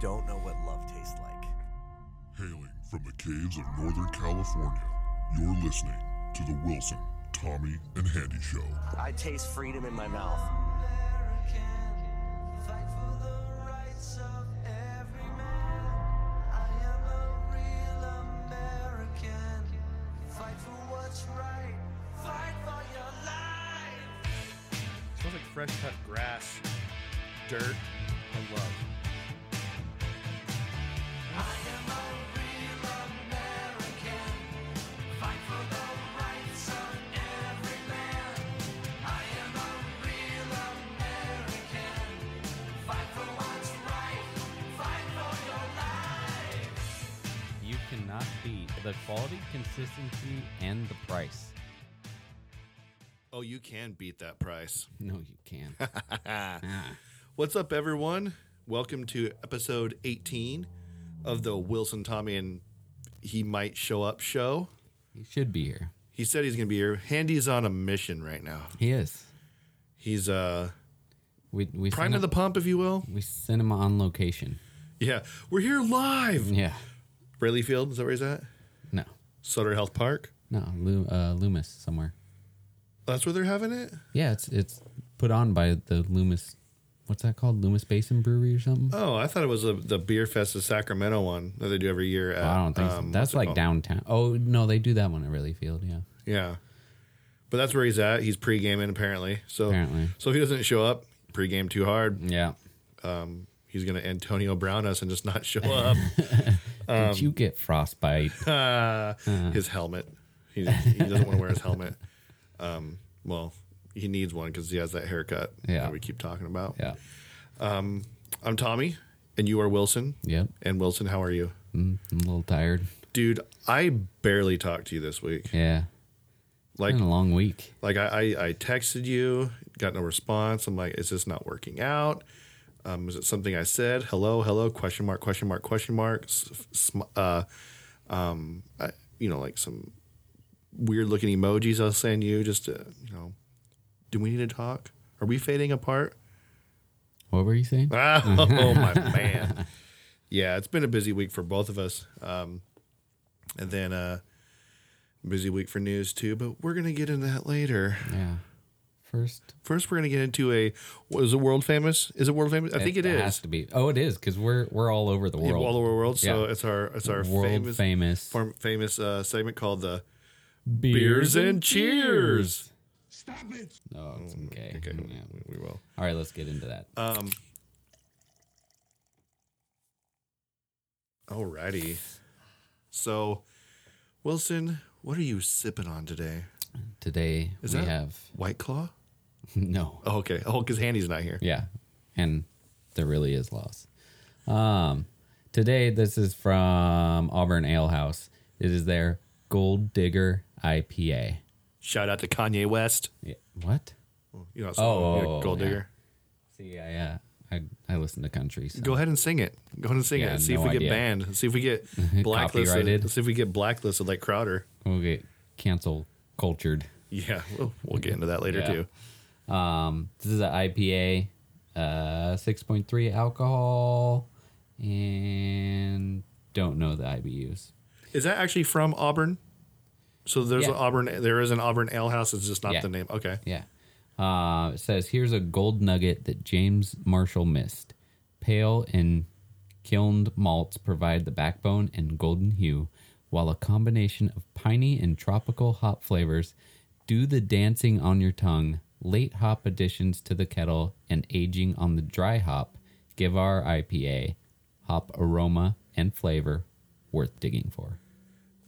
don't know what love tastes like. Hailing from the caves of Northern California, you're listening to the Wilson, Tommy, and Handy Show. I taste freedom in my mouth. Smells like fresh cut grass, dirt, and love. Consistency, and the price. Oh, you can beat that price. No, you can't. Ah. What's up, everyone? Welcome to episode 18 of the Wilson, Tommy, and he might show up show. He should be here. He said he's going to be here. Handy's on a mission right now. He is. He's uh, We we prime of the pump, if you will. we sent him on location. Yeah, we're here live. Yeah. Raley Field, is that where he's at? Sutter Health Park. No. Uh, Loomis somewhere. That's where they're having it. Yeah, it's it's put on by the Loomis. What's that called? Loomis Basin Brewery or something? Oh, I thought it was a, the Beer Fest of Sacramento one that they do every year. At, I don't think um, so. That's like called? downtown. Oh no, they do that one at Raley Field. Yeah. Yeah, but that's where he's at. He's pre-gaming apparently. So Apparently. so if he doesn't show up, pre-game too hard, Yeah. he's gonna Antonio Brown us and just not show up. Um, Did you get frostbite? Ah, his helmet. He, he doesn't want to wear his helmet. Um, well, he needs one because he has that haircut Yeah. that we keep talking about. yeah. I'm Tommy, and you are Wilson. Yep. And Wilson, how are you, Mm, I'm a little tired. dude? I barely talked to you this week. Yeah. Like, Been a long week. like I, I, I texted you, got no response. I'm like, is this not working out? Um, is it something I said? Hello, hello? Question mark? Question mark? Question mark? Sm- uh, um, I, you know, like some weird looking emojis I'll send you just to, you know, do we need to talk? Are we fading apart? What were you saying? Ah, oh my man. Yeah, it's been a busy week for both of us. Um, and then uh busy week for news too, but we're gonna get into that later. Yeah. First, First, we're gonna get into a. What is it world famous? Is it world famous? I think it is. it has to be. Oh, it is because we're we're all over the Yeah, world. all over the world. So Yeah. it's our it's our world famous famous, form- famous uh, segment called the beers, Beers and Cheers. Stop it! Oh, it's okay. Okay, Yeah. we, we will. All right, let's get into that. Um. Alrighty. So, Wilson, what are you sipping on today? Today Is we have White Claw? no. Oh, okay. Oh, because Handy's not here. Yeah, and there really is loss. Um, today this is from Auburn Ale House. It is their Gold Digger IPA. Shout out to Kanye West. Yeah. What? You know, Oh, you know, oh, Gold yeah. Digger. See, I uh, I I listen to country. So. Go ahead and sing it. Go ahead and sing Yeah, it. See no if we idea. get banned. See if we get blacklisted. See if we get blacklisted like Crowder. We'll get cancel cultured. Yeah, we'll, we'll get into that later Yeah. too. Um, this is an IPA, uh, six point three alcohol, and don't know the IBUs. Is that actually from Auburn? So there's Yeah. an Auburn. There is an Auburn Ale House. It's just not Yeah. the name. Okay. Yeah. Uh, it says here's a gold nugget that James Marshall missed. Pale and kilned malts provide the backbone and golden hue, while a combination of piney and tropical hop flavors do the dancing on your tongue. Late hop additions to the kettle and aging on the dry hop give our IPA hop aroma and flavor worth digging for.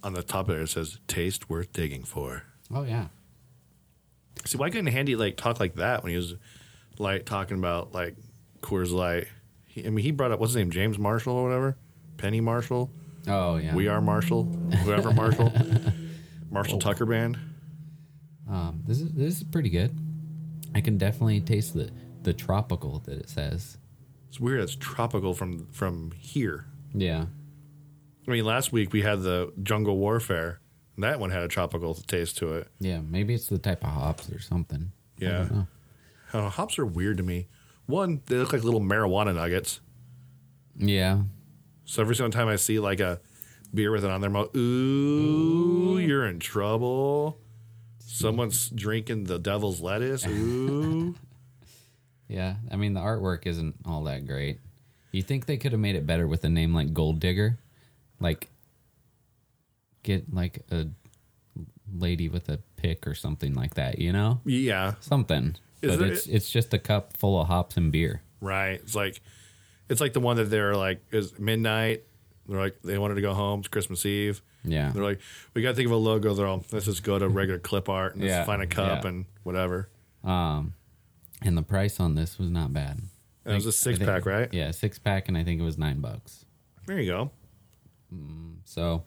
On the top there it says "Taste worth digging for." Oh yeah. See, why couldn't Handy like talk like that when he was like talking about like Coors Light? He, I mean, he brought up what's his name, James Marshall or whatever, Penny Marshall. Oh yeah. We are Marshall, whoever Marshall, Marshall Tucker Band. Um, this is this is pretty good. I can definitely taste the the tropical that it says. It's weird. It's tropical from from here. Yeah. I mean, last week we had the Jungle Warfare. And that one had a tropical taste to it. Yeah, maybe it's the type of hops or something. Yeah. don't. I don't know, uh, hops are weird to me. One, they look like little marijuana nuggets. Yeah. So every single time I see like a beer with it on there, I'm like, ooh, you're in trouble. Someone's drinking the devil's lettuce. Ooh. Yeah. I mean, the artwork isn't all that great. You think they could have made it better with a name like Gold Digger? Like, get like a lady with a pick or something like that, you know? yeah, Something. Is but it's it's just a cup full of hops and beer. right. It's like, it's like the one that they're like, is midnight. They're like, they wanted to go home. It's Christmas Eve. Yeah. They're like, we got to think of a logo. They're all, let's just go to regular clip art and Yeah, just find a cup yeah. and whatever. Um, and the price on this was not bad. It was a six think- pack, right? Yeah, six pack, and I think it was nine bucks. There you go. So,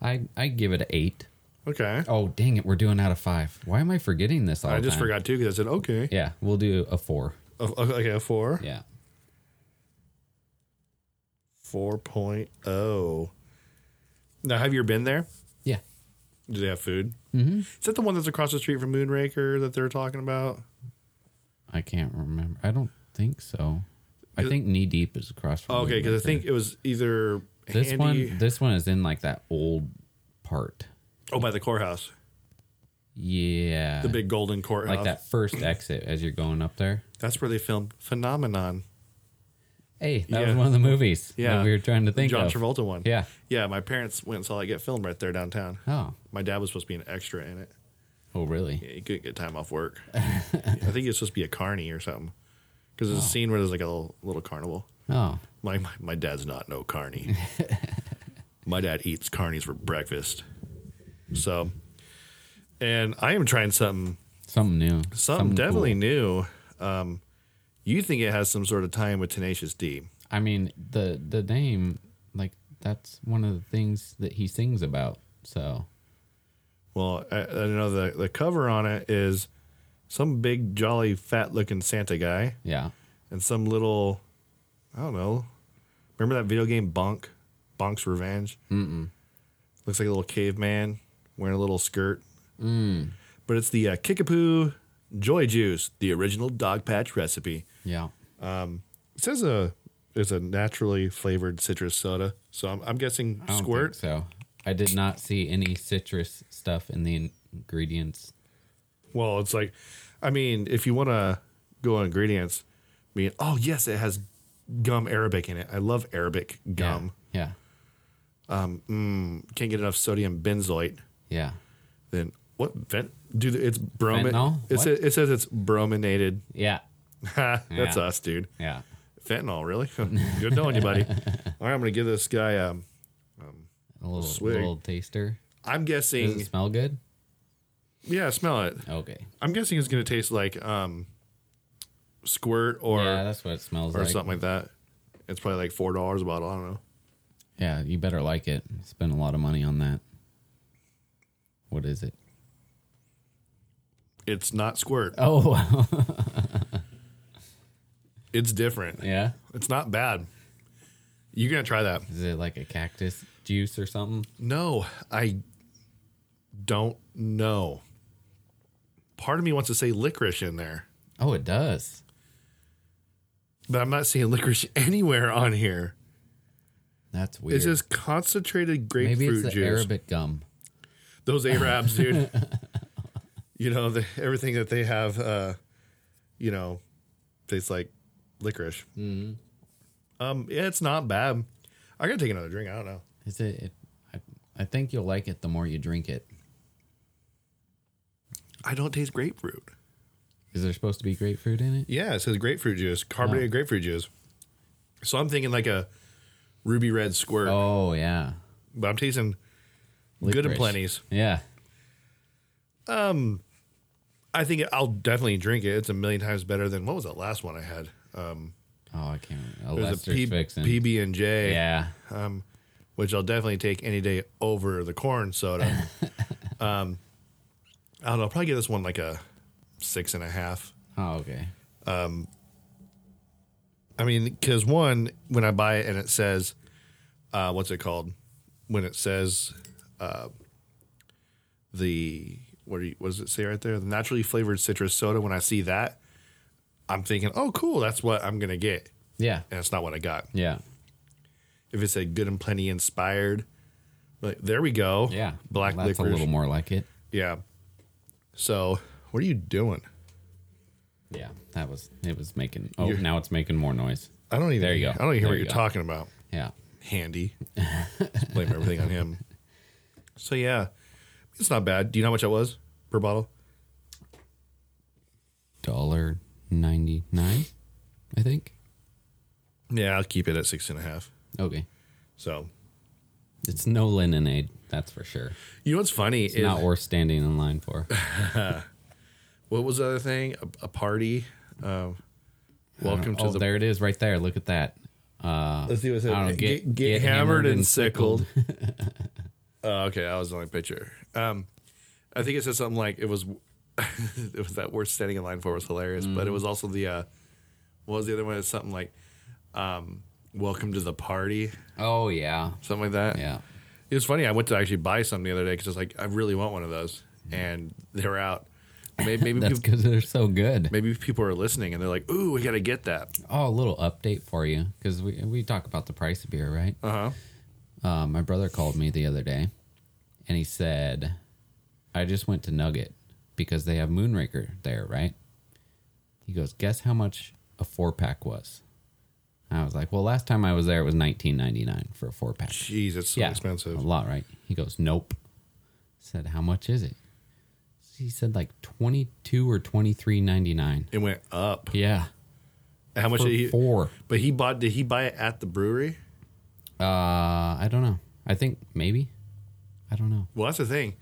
I I give it an eight. Okay. Oh dang it, we're doing out of five. Why am I forgetting this all I just time? forgot too because I said, okay. Yeah, we'll do a four. Oh, Okay, a four. Yeah. 4.0. Now, have you been there? Yeah. Do they have food? Mm-hmm. Is that the one that's across the street from Moonraker that they're talking about? I can't remember. I don't think so. I think knee deep is across from. Okay, because I Moonraker. think it was either this handy. one this one is in like that old part. oh, by the courthouse, Yeah. the big golden courthouse. like that first exit as you're going up there. That's where they filmed Phenomenon. Hey, that Yeah. was one of the movies Yeah, that we were trying to think of. John of. Travolta one. Yeah. yeah. My parents went and saw it get filmed right there downtown. Oh. My dad was supposed to be an extra in it. Oh, really? Yeah, he couldn't get time off work. I think he was supposed to be a carny or something. Because there's a scene where there's like a little, little carnival. Oh. My, my my dad's not no carny. my dad eats carnies for breakfast. So, and I am trying something Something new. something, definitely cool. new. Um, you think it has some sort of tie in with Tenacious D? I mean, the the name, like that's one of the things that he sings about. So Well, I, I know the the cover on it is some big jolly fat looking Santa guy yeah, and some little I don't know. Remember that video game Bonk? Bonk's Revenge? Mm-mm. Looks like a little caveman wearing a little skirt. Mm. But it's the uh, Kickapoo Joy Juice, the original dog patch recipe. Yeah. It says a it's a naturally flavored citrus soda, so I'm, I'm guessing I don't squirt. think so I did not see any citrus stuff in the ingredients. Well, it's like, I mean, if you want to go on ingredients, I mean, oh yes, it has gum Arabic in it. I love Arabic gum. Yeah, Um mm, Can't get enough sodium benzoate. yeah, Then what? Vent? Dude, it's bromin. Fentanyl? It, says, it says it's brominated. yeah, That's Yeah. us, dude. yeah. Fentanyl, really? Good knowing you, buddy. All right, I'm gonna give this guy. Um, A little Swig. little taster. I'm Does guessing. it smell good? Yeah, smell it. Okay. I'm guessing it's gonna taste like um, squirt or yeah, that's what it smells or like. something like that. It's probably like four dollars a bottle. I don't know. Yeah, you better like it. Spend a lot of money on that. What is it? It's not squirt. Oh, It's different. yeah. It's not bad. You're gonna try that? Is it like a cactus juice or something? No, I don't know. Part of me wants to say licorice in there, Oh, it does. but I'm not seeing licorice anywhere on here. That's weird. It's just concentrated grapefruit Maybe it's the juice. Arabic gum. Those Arabs, dude. you know, the, everything that they have, uh, you know, tastes like licorice. Mm-hmm. Um, yeah, it's not bad. I gotta take another drink. I don't know. Is it? it I, I think you'll like it the more you drink it. I don't taste grapefruit. Is there supposed to be grapefruit in it? Yeah, it says grapefruit juice, carbonated grapefruit juice. So I'm thinking like a ruby red squirt, Oh yeah. but I'm tasting good and plenties. plenty's. Yeah. I think I'll definitely drink it. It's a million times better than what was that last one I had? Um, Oh, I can't. It was a Lester's P-. PB and J. Yeah. which I'll definitely take any day over the corn soda. um, I don't know. I'll probably give this one like a six and a half. Oh, okay. I mean, because one, when I buy it and it says, uh, what's it called? When it says, uh, the what, you, what does it say right there? The naturally flavored citrus soda. When I see that, I'm thinking, oh, cool, that's what I'm gonna get, Yeah. and it's not what I got. Yeah. if it said good and plenty inspired, like there we go. Yeah. black That's licorice. a little more like it. Yeah. So what are you doing? Yeah. That was it was making oh now it's making more noise. I don't even. There you go. I don't even hear There what you you're go. talking about. Yeah. Handy. Just blame everything on him. So yeah, it's not bad. Do you know how much that was per bottle? Dollar ninety nine, I think. Yeah, I'll keep it at six and a half. Okay. So It's no lemonade, that's for sure. you know what's funny It's is not worth standing in line for. what was the other thing? A, a party. Uh, welcome to oh, the. there it is, right there. Look at that. Uh, Let's see what's it says. I Get, get, hammered, and sickled. Oh, okay, that was the only picture. Um, I think it said something like it was. it was that worth standing in line for was hilarious, but Mm. it was also the. Uh, what was the other one? It's something like, um, "Welcome to the party," Oh yeah, something like that. yeah. It was funny. I went to actually buy some the other day because I was like, I really want one of those, and they were out. Maybe maybe That's because they're so good. maybe people are listening and they're like, "Ooh, we got to get that." Oh, a little update for you because we we talk about the price of beer, right? Uh huh. Uh, my brother called me the other day, and he said, "I just went to Nugget because they have Moonraker there, right?" He goes, "Guess how much a four pack was?" I was like, "Well, last time I was there, it was nineteen ninety nine for a four pack." Jeez, it's so expensive. A lot, right? He goes, Nope. I said, How much is it? He said like twenty two or twenty three ninety nine. It went up. Yeah. How much For did he? four. But he bought. Did he buy it at the brewery? Uh I don't know. I think maybe. I don't know. Well, that's the thing.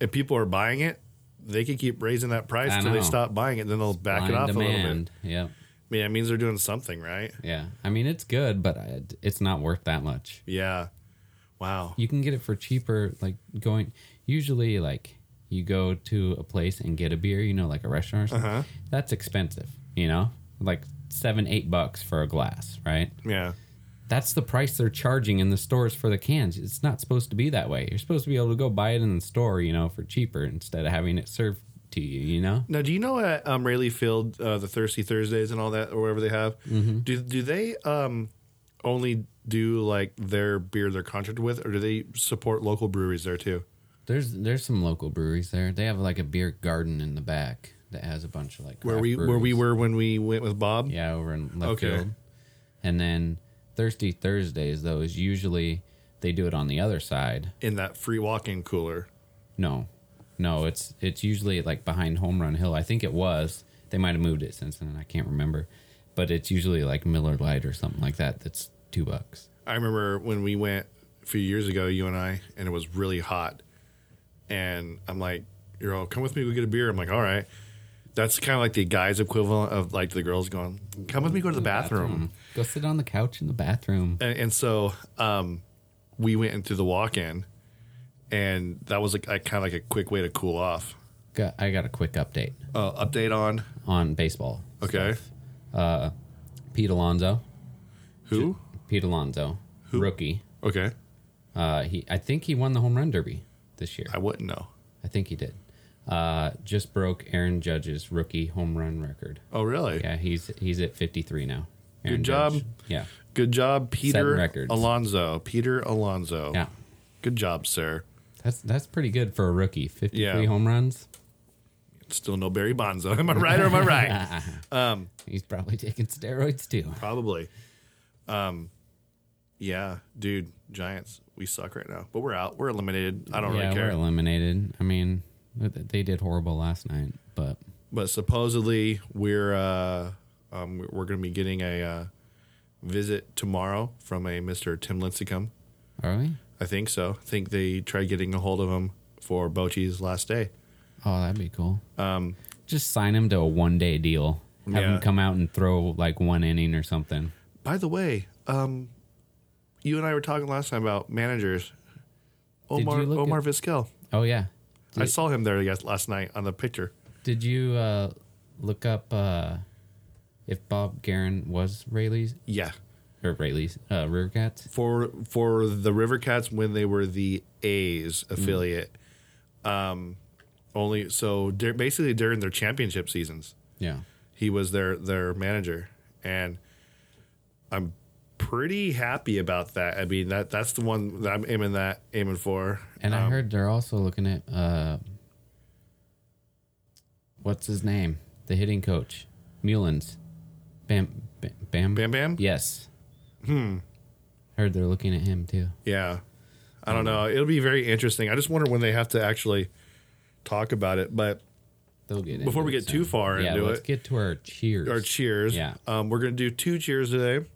If people are buying it, they can keep raising that price until they stop buying it. Then they'll back it Blind off a little bit. demand. Yeah. I mean, that means they're doing something, right? Yeah. I mean it's good, but it's not worth that much. Yeah. Wow. You can get it for cheaper like going usually like you go to a place and get a beer, you know, like a restaurant or something. Uh-huh. That's expensive, you know? Like seven, eight bucks for a glass, right? Yeah. That's the price they're charging in the stores for the cans. It's not supposed to be that way. You're supposed to be able to go buy it in the store, you know, for cheaper instead of having it served to you, you know? Now, do you know at um, Raley Field, uh, the Thirsty Thursdays and all that, or whatever they have, Mm-hmm. do do they um, only do like their beer they're contracted with, or do they support local breweries there too? There's there's some local breweries there. They have like a beer garden in the back that has a bunch of like Where we where we were when we went with Bob. Yeah, over in left Okay. field. And then Thirsty Thursdays though is usually they do it on the other side. in that free walk-in cooler. No. No, it's it's usually like behind Home Run Hill. I think it was. They might have moved it since then. I can't remember. But it's usually like Miller Lite or something like that. That's two bucks. I remember when we went a few years ago, you and I, and it was really hot. And I'm like, you're all, come with me, go get a beer. I'm like, all right. That's kind of like the guys' equivalent of like the girls going, come with me, go to the mm, bathroom. Go sit on the couch in the bathroom. And, and so um, we went into the walk in, and that was like, kind of like a quick way to cool off. Got, I got a quick update Uh, update on on baseball. okay, Uh Pete Alonso. who? Pete Alonso, rookie. Okay, Uh, he, I think he won the home run derby this year. I wouldn't know. I think he did. Uh, just broke Aaron Judge's rookie home run record. Oh, really? Yeah, he's he's at 53 now. Aaron job. Judge. Yeah. Good job, Peter records. Alonso. Peter Alonso. Yeah. Good job, sir. That's that's pretty good for a rookie. 53 Yeah. home runs. Still no Barry Bonzo. Am I right or am I right? He's probably taking steroids too. Probably. Um, yeah, dude, Giants, we suck right now, but we're out. We're eliminated. I don't yeah, really we're care. eliminated. I mean, th- they did horrible last night, but But supposedly we're uh, um, we're going to be getting a uh, visit tomorrow from a Mister Tim Lincecum. are we? I think so. I think they tried getting a hold of him for Bochy's last day. Oh, that'd be cool. Um, just sign him to a one day deal. Have Yeah. him come out and throw like one inning or something. By the way, um, you and I were talking last time about managers. Omar Omar at- Vizquel. Oh yeah. I saw him there yes, last night on the picture. Did you uh, look up uh, if Bob Geren was Raley's Yeah, or Raley's uh, River Cats? for for the River Cats when they were the A's affiliate. Um, only so dur- basically during their championship seasons, Yeah. he was their their manager, and I'm pretty happy about that. I mean that that's the one that I'm aiming that aiming for. And I heard they're also looking at uh, what's his name? The hitting coach, Meulens. Bam, Bam, Bam. Bam Bam. Yes. Hmm. Heard they're looking at him too. Yeah. I don't know. It'll be very interesting. I just wonder when they have to actually talk about it. But They'll get Before we get too far yeah, into let's it- get to our cheers. our cheers. Yeah. Um, we're gonna do two cheers today.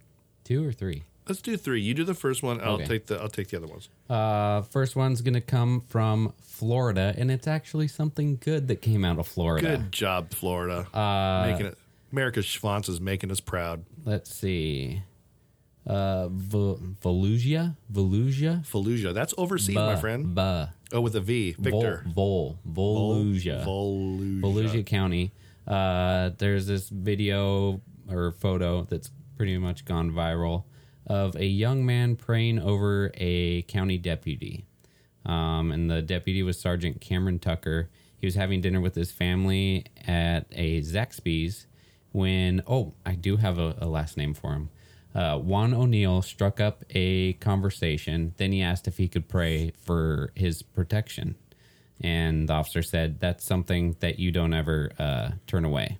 Two or three. Let's do three. You do the first one. I'll Okay. take the I'll take the other ones. Uh, first one's gonna come from Florida, and it's actually something good that came out of Florida. Good job, Florida. Uh, making it America's Schwanz is making us proud. Let's see. Uh, Vo- Volusia, Volusia, Fallujah. That's overseas, my friend. Buh. Oh, with a V. Victor. Vol, Vol, Volusia. Volusia. Volusia County. Uh, there's this video or photo that's pretty much gone viral of a young man praying over a county deputy. Um, and the deputy was Sergeant Cameron Tucker. He was having dinner with his family at a Zaxby's when, oh, I do have a, a last name for him. Uh, Juan O'Neill struck up a conversation. Then he asked if he could pray for his protection. And the officer said, That's something that you don't ever uh, turn away.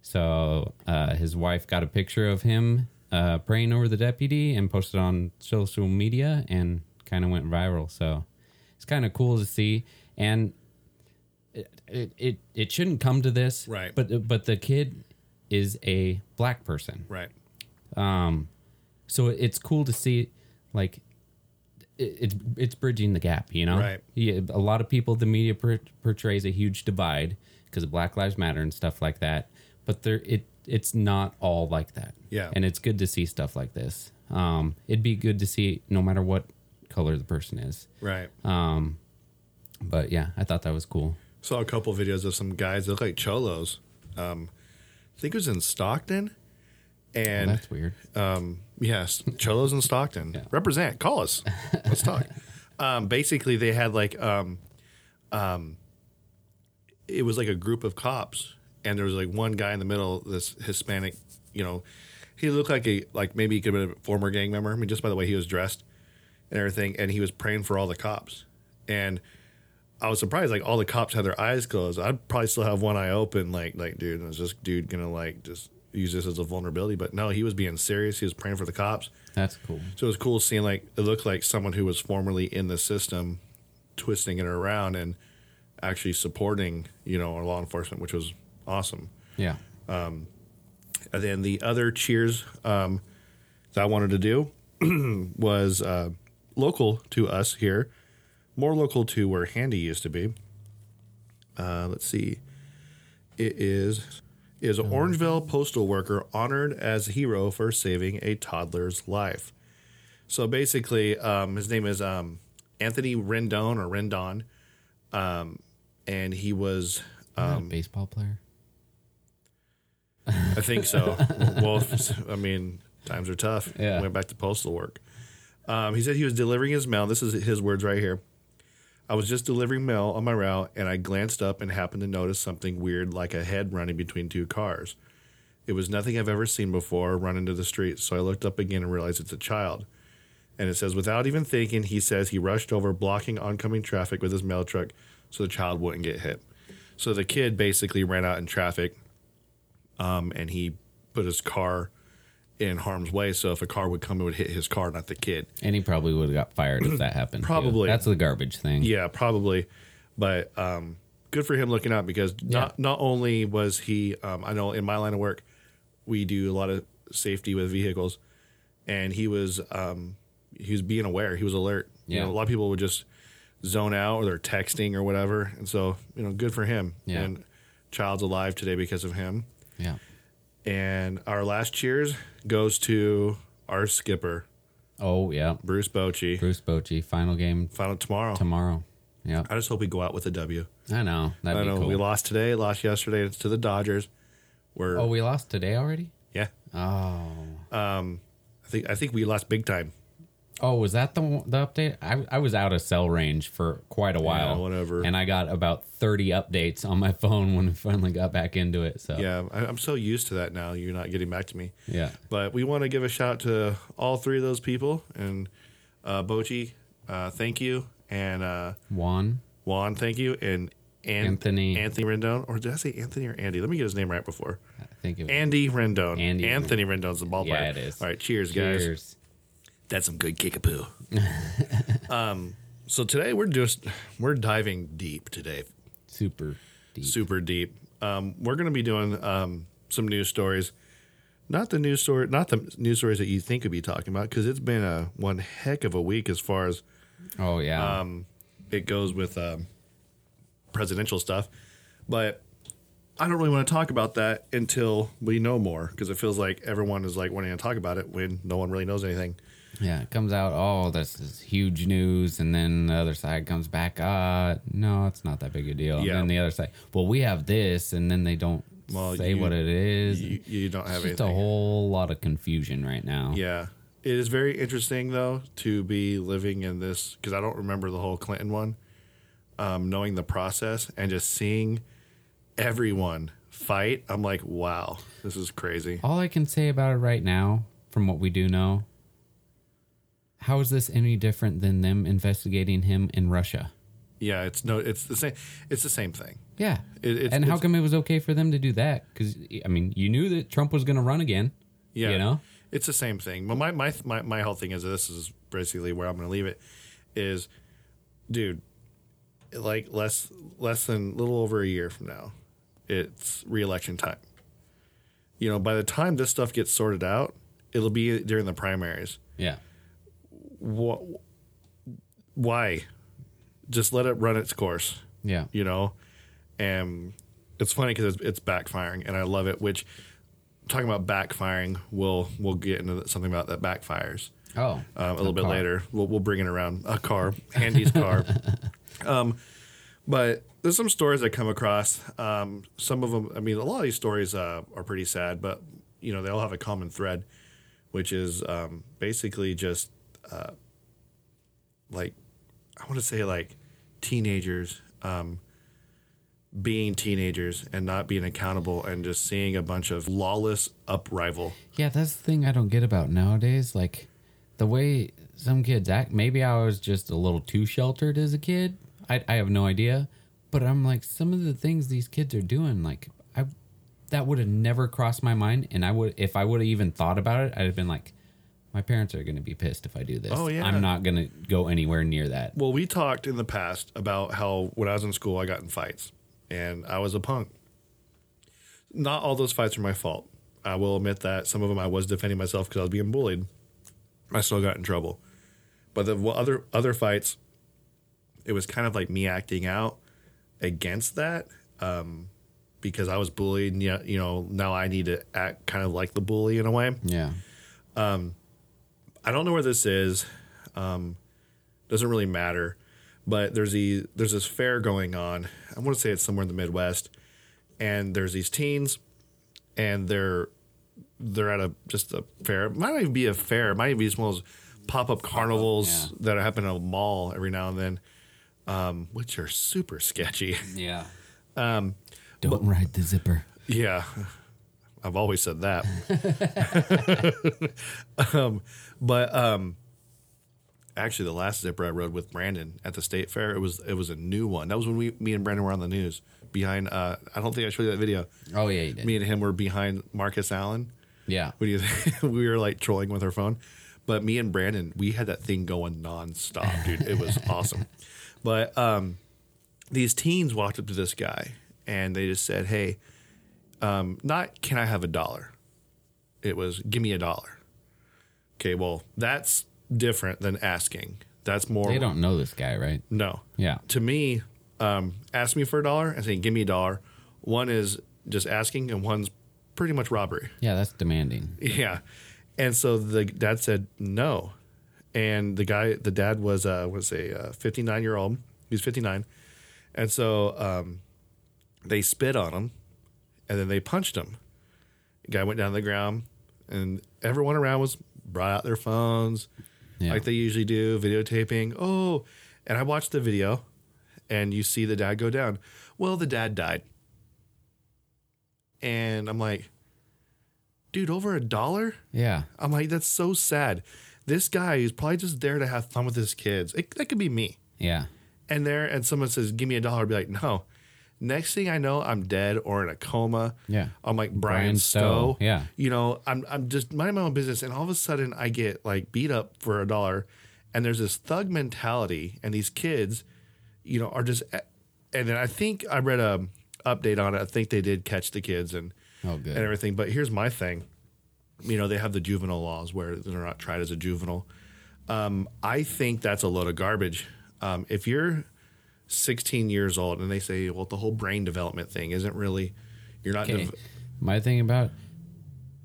So uh, his wife got a picture of him uh, praying over the deputy and posted on social media and kind of went viral. So it's kind of cool to see. And it, it, it, it shouldn't come to this. Right. But, but the kid is a black person. Right. Um, so it's cool to see, like, it, it's it's bridging the gap, you know. Right. Yeah, a lot of people, the media per- portrays a huge divide because of Black Lives Matter and stuff like that. But there, it it's not all like that. Yeah. And it's good to see stuff like this. Um, it'd be good to see no matter what color the person is. Right. Um, but yeah, I thought that was cool. Saw a couple videos of some guys that look like cholos. Um, think it was in Stockton. And That's weird. Um, yes, Cholos in Stockton. Yeah. Represent. Call us. Let's talk. um, basically, they had like um, um, it was like a group of cops, and there was like one guy in the middle, this Hispanic. You know, he looked like a like maybe he could have been a former gang member. I mean, just by the way he was dressed and everything, and he was praying for all the cops, and. I was surprised, like all the cops had their eyes closed. I'd probably still have one eye open, like, like, dude, is this dude gonna like just use this as a vulnerability? But no, he was being serious. He was praying for the cops. That's cool. So it was cool seeing like it looked like someone who was formerly in the system, twisting it around and actually supporting, you know, our law enforcement, which was awesome. Yeah. And then the other cheers um, that I wanted to do was uh, local to us here, more local to where Handy used to be. Uh, let's see. It is is an Orangevale postal worker honored as a hero for saving a toddler's life. So basically, um, his name is um, Anthony Rendon or Rendon, um, and he was a baseball player. I think so. well, I mean, times are tough. Yeah. Went back to postal work. Um, he said he was delivering his mail. This is his words right here. I was just delivering mail on my route, and I glanced up and happened to notice something weird, like a head running between two cars. It was nothing I've ever seen before run into the street, so I looked up again and realized it's a child. And it says, without even thinking, he says he rushed over, blocking oncoming traffic with his mail truck so the child wouldn't get hit. So the kid basically ran out in traffic um, and he put his car in harm's way. So if a car would come, it would hit his car, not the kid. And he probably would have got fired if that happened. too. Probably. That's the garbage thing. Yeah, probably. But um, good for him looking out because not not only was he, um, I know in my line of work, we do a lot of safety with vehicles, and he was um, he was being aware. He was alert. You Yeah. know, a lot of people would just zone out or they're texting or whatever, and so you know, good for him. Yeah. And child's alive today because of him. Yeah. And our last cheers goes to our skipper, Oh yeah. Bruce Bochy. Bruce Bochy, final game Final tomorrow. tomorrow. Yeah. I just hope we go out with a W. I know. That'd I be know cool. we lost today, lost yesterday. It's to the Dodgers. We're oh, we lost today already? yeah. Oh. Um, I think I think we lost big time. Oh, was that the the update? I, I was out of cell range for quite a while. whatever. And I got about 30 updates on my phone when I finally got back into it. So, Yeah, I, I'm so used to that now. You're not getting back to me. Yeah. But we want to give a shout out to all three of those people. And uh, Bochy, uh, thank you. And uh, Juan. Juan, thank you. And An- Anthony. Anthony Rendon. Or did I say Anthony or Andy? Let me get his name right before. I think it was. Andy Rendon. Andy. Anthony Rendon's the ballpark. Yeah, it is. All right, cheers, guys. Cheers. That's some good kickapoo. um, so today we're just we're diving deep today, Super deep. super deep. Um, we're going to be doing um, some news stories, not the news story, not the news stories that you think we'd be talking about, because it's been a one heck of a week as far as Oh, yeah. um, it goes with um, presidential stuff. But I don't really want to talk about that until we know more, because it feels like everyone is like wanting to talk about it when no one really knows anything. Yeah. It comes out, oh, this is huge news. And then the other side comes back, uh, no, it's not that big a deal. Yeah. And then the other side, well, we have this. And then they don't Well, say you- what it is. You, you don't have it's just a whole lot of confusion right now. Yeah. It is very interesting though to be living in this because I don't remember the whole Clinton one. Um, knowing the process and just seeing everyone fight, I'm like, wow, this is crazy. All I can say about it right now, from what we do know, how is this any different than them investigating him in Russia? Yeah, it's no, it's the same. It's the same thing. Yeah. It- it's- and how come it was okay for them to do that? Because, I mean, you knew that Trump was going to run again. Yeah, You know? it's the same thing. But my my my, my whole thing is this is basically where I'm going to leave it. Is, dude, like less less than a little over a year from now, it's reelection time. You know, by the time this stuff gets sorted out, it'll be during the primaries. Yeah. What? Why? Just let it run its course. Yeah. you know and it's funny because it's, it's backfiring and i love it which talking about backfiring we'll we'll get into something about that backfires Oh. um, a little bit car. later we'll, we'll bring it around a car handy's car um, but there's some stories i come across um, some of them i mean a lot of these stories uh, are pretty sad but you know they all have a common thread which is um, basically just uh, like i want to say like teenagers um, being teenagers and not being accountable and just seeing a bunch of lawless uprisal. Yeah, that's the thing I don't get about nowadays. Like, the way some kids act, maybe I was just a little too sheltered as a kid. I, I have no idea. But I'm like, some of the things these kids are doing, like, I that would have never crossed my mind. And I would, if I would have even thought about it, I'd have been like, my parents are going to be pissed if I do this. Oh, yeah. I'm not going to go anywhere near that. Well, we talked in the past about how when I was in school, I got in fights and I was a punk. Not all those fights were my fault. I will admit that some of them I was defending myself because I was being bullied. I still got in trouble. But the other other fights, it was kind of like me acting out against that um, because I was bullied. And, yeah, you know, now I need to act kind of like the bully in a way. Yeah. I don't know where this is. Um, doesn't really matter. But there's the there's this fair going on. I want to say it's somewhere in the Midwest, and there's these teens, and they're they're at a just a fair. It might not even be a fair. It might even be just one of those pop up carnivals yeah. that happen at a mall every now and then, um, which are super sketchy. Yeah. Um, don't ride the zipper. Yeah, I've always said that. um, but um, actually, the last zipper I rode with Brandon at the state fair, it was it was a new one. That was when we, me and Brandon were on the news behind. Uh, I don't think I showed you that video. Oh, yeah, you did. Me and him were behind Marcus Allen. yeah. What do you think? we were like trolling with our phone. But me and Brandon, we had that thing going nonstop, dude. It was awesome. But um, these teens walked up to this guy and they just said, Hey, um, not can I have a dollar? It was give me a dollar. Okay, well, that's different than asking. That's more They don't know this guy, right? no. Yeah. To me, um, ask me for a dollar and say, give me a dollar. One is just asking and one's pretty much robbery. Yeah, that's demanding. Yeah. And so the dad said no. And the guy, the dad was, uh, was a uh, 59 year old. He's 59. And so um, they spit on him and then they punched him. The guy went down to the ground and everyone around was brought out their phones. Yeah. like they usually do, videotaping. Oh, and I watched the video, and you see the dad go down. Well, the dad died, and I'm like, dude, over a dollar. Yeah. I'm like, that's so sad. This guy is probably just there to have fun with his kids. It, that could be me. Yeah. And there, and someone says, "Give me a dollar." I'd be like, "No." Next thing I know, I'm dead or in a coma. Yeah. I'm like Brian, Bryan Stow. Stow, yeah. You know, I'm I'm just minding my own business, and all of a sudden I get like beat up for a dollar, and there's this thug mentality, and these kids, you know, are just. And then I think I read a update on it. I think they did catch the kids and Oh, good. and everything. But here's my thing. You know, they have the juvenile laws where they're not tried as a juvenile. Um, I think that's a load of garbage. Um, if you're 16 years old and they say, well, the whole brain development thing isn't really, you're not. Okay. dev- My thing about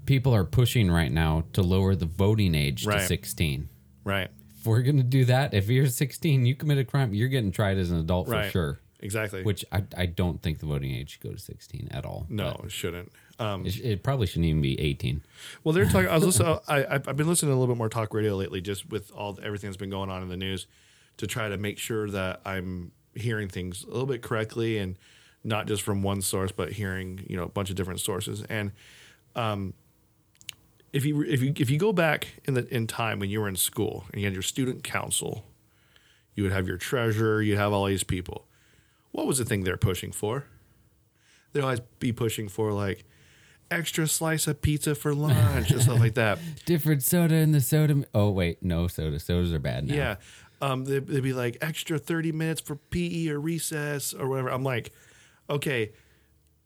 people are pushing right now to lower the voting age to 16. right. If we're going to do that, if you're 16, you commit a crime, you're getting tried as an adult Right. for sure. Exactly. Which I, I don't think the voting age should go to 16 at all. no, it shouldn't. Um, It, it probably shouldn't even be 18. Well, they're talking. I was listening. I, I've I've been listening to a little bit more talk radio lately, just with all everything that's been going on in the news, to try to make sure that I'm hearing things a little bit correctly and not just from one source, but hearing you know a bunch of different sources. And um, if you if you if you go back in the in time when you were in school and you had your student council, you would have your treasurer, you'd have all these people. What was the thing they're pushing for? They'd always be pushing for like extra slice of pizza for lunch and stuff like that. Different soda in the soda. Oh, wait. No soda. Sodas are bad now. Yeah. Um, they'd, they'd be like extra 30 minutes for PE or recess or whatever. I'm like, okay,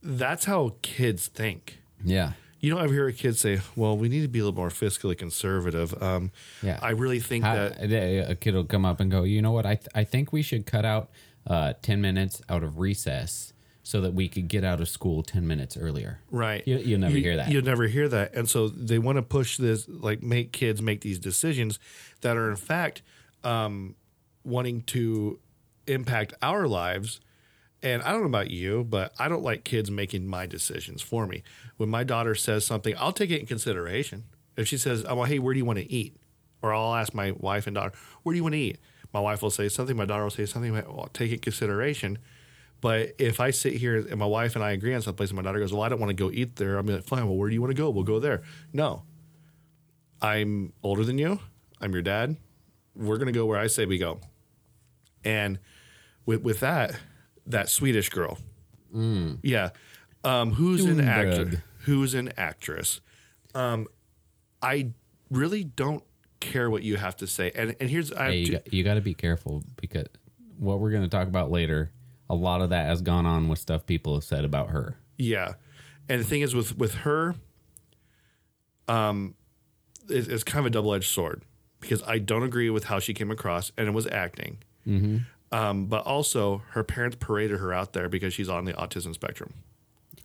that's how kids think. Yeah. You don't ever hear a kid say, well, we need to be a little more fiscally conservative. Um, Yeah. I really think How- that, a kid will come up and go, you know what? I, th- I think we should cut out uh, 10 minutes out of recess so that we could get out of school 10 minutes earlier. right. You, you'll never hear that. You'll never hear that. And so they want to push this, like make kids make these decisions that are in fact um, wanting to impact our lives. And I don't know about you, but I don't like kids making my decisions for me. When my daughter says something, I'll take it in consideration. If she says, "Oh, well, hey, where do you want to eat?" or I'll ask my wife and daughter, "Where do you want to eat?" My wife will say something, my daughter will say something. I'll take it in consideration. But if I sit here and my wife and I agree on someplace and my daughter goes, Well, I don't want to go eat there, I'm like, Fine, well, where do you want to go? We'll go there. No. I'm older than you. I'm your dad. We're going to go where I say we go. And with, with that, that Swedish girl. Yeah. Um, who's an actor? Who's an actress? Um, I really don't care what you have to say. And and here's I Hey, you, two- got, you got to be careful because what we're going to talk about later, a lot of that has gone on with stuff people have said about her. Yeah, and the thing is with with her, um, it's, it's kind of a double edged sword because I don't agree with how she came across, and it was acting. Mm-hmm. Um, but also, her parents paraded her out there because she's on the autism spectrum.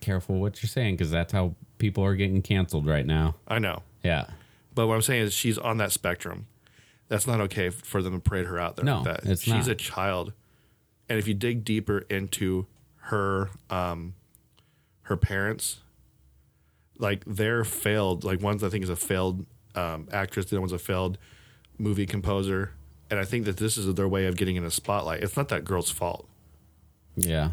Careful what you're saying because that's how people are getting canceled right now. I know, Yeah. but what I'm saying is she's on that spectrum. That's not okay for them to parade her out there. No, like that. it's she's not. a child, and if you dig deeper into her, um, her parents, like they're failed. Like one's I think is a failed um, actress, the other one's a failed movie composer, and I think that this is their way of getting in a spotlight. It's not that girl's fault. Yeah.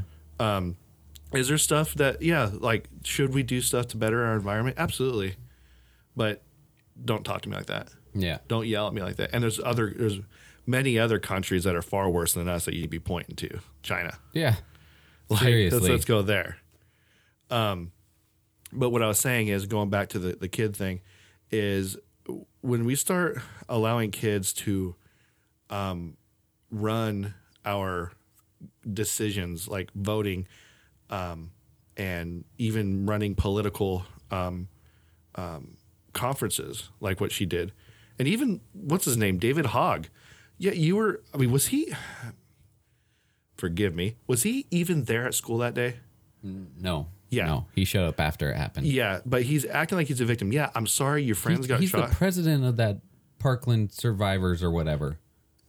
Is there stuff that yeah, like should we do stuff to better our environment? Absolutely, but don't talk to me like that. Yeah. Don't yell at me like that. And there's other there's many other countries that are far worse than us that you'd be pointing to. China. Yeah. Like, Seriously. Let's, let's go there. Um, but what I was saying is going back to the, the kid thing is when we start allowing kids to um, run our decisions like voting um, and even running political um, um, conferences like what she did and even what's his name? David hogg. Yeah you were i mean was he forgive me was he even there at school that day? No. Yeah. No. He showed up after it happened. yeah but he's acting like he's a victim yeah i'm sorry your friends He- got he's shot the president of that Parkland Survivors or whatever.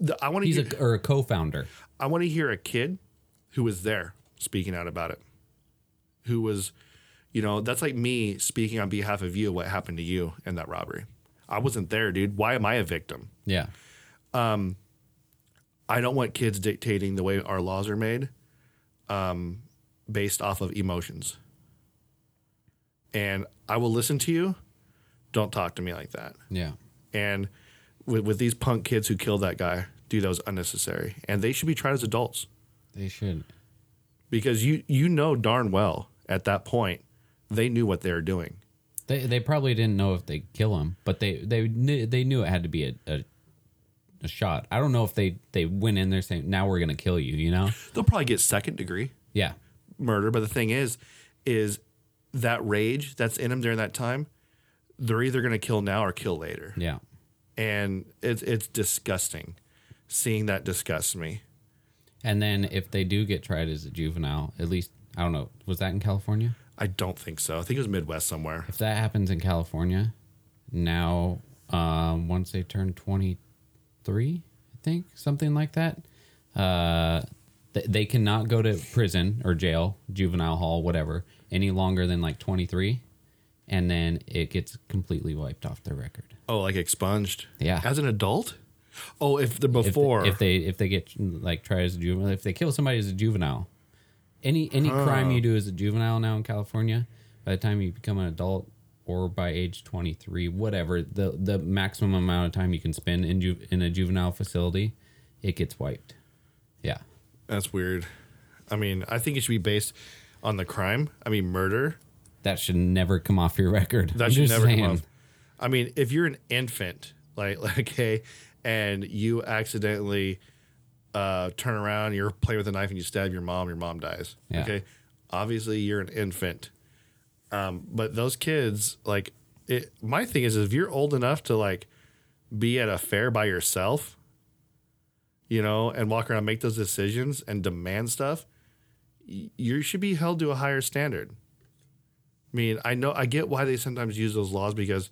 The- i want to He's hear, a or a co-founder. I want to hear a kid who was there speaking out about it who was you know that's like me speaking on behalf of you what happened to you in that robbery i wasn't there dude why am i a victim Yeah. I don't want kids dictating the way our laws are made um, based off of emotions. And I will listen to you. Don't talk to me like that. Yeah. And with, with these punk kids who killed that guy, dude, that was unnecessary. And they should be tried as adults They should. because you you know darn well at that point they knew what they were doing. They they probably didn't know if they'd kill him, but they they knew, they knew it had to be a, a a shot. I don't know if they they went in there saying now we're gonna kill you. You know? They'll probably get second degree Yeah. murder. But the thing is, is that rage that's in them during that time, they're either going to kill now or kill later. Yeah. And it's it's disgusting. Seeing that disgusts me. And then if they do get tried as a juvenile, at least I don't know, was that in California? I don't think so. I think it was Midwest somewhere. If that happens in California, now um, once they turn twenty three, I think something like that, uh, th- they cannot go to prison or jail, juvenile hall, whatever, any longer than like twenty three, and then it gets completely wiped off their record. Oh, like expunged. Yeah. As an adult. Oh, if the If- before. if, they if they get like tried as a juvenile, if they kill somebody as a juvenile, any any crime you do as a juvenile now in California, by the time you become an adult or by age twenty three, whatever the the maximum amount of time you can spend in ju- in a juvenile facility, it gets wiped. Yeah, that's weird. I mean, I think it should be based on the crime. I mean, murder. that should never come off your record. That I'm should never saying. come off. I mean, if you're an infant, like like okay, and you accidentally uh, turn around, you're playing with a knife and you stab your mom, your mom dies. Yeah. Okay, obviously you're an infant, um, but those kids, like, it, my thing is, if you're old enough to like be at a fair by yourself, you know, and walk around, make those decisions and demand stuff, you should be held to a higher standard. I mean, I know I get why they sometimes use those laws because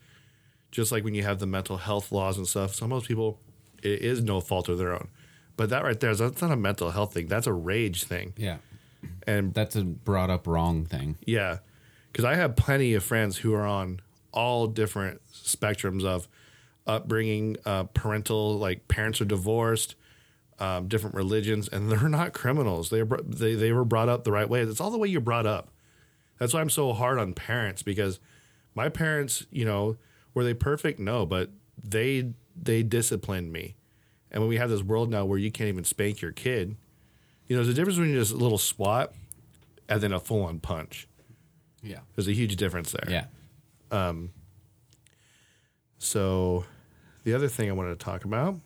just like when you have the mental health laws and stuff, some of those people it is no fault of their own. But that right there, that's not a mental health thing. That's a rage thing. Yeah, And that's a brought up wrong thing. yeah, because I have plenty of friends who are on all different spectrums of upbringing, uh, parental, like parents are divorced, um, different religions, and they're not criminals. They, were- they they were brought up the right way. It's all the way you're brought up. That's why I'm so hard on parents because my parents, you know, were they perfect? No, but they they disciplined me. And when we have this world now where you can't even spank your kid, you know, there's a difference between just a little swat and then a full on punch. Yeah, There's a huge difference there. yeah. Um, So, the other thing I wanted to talk about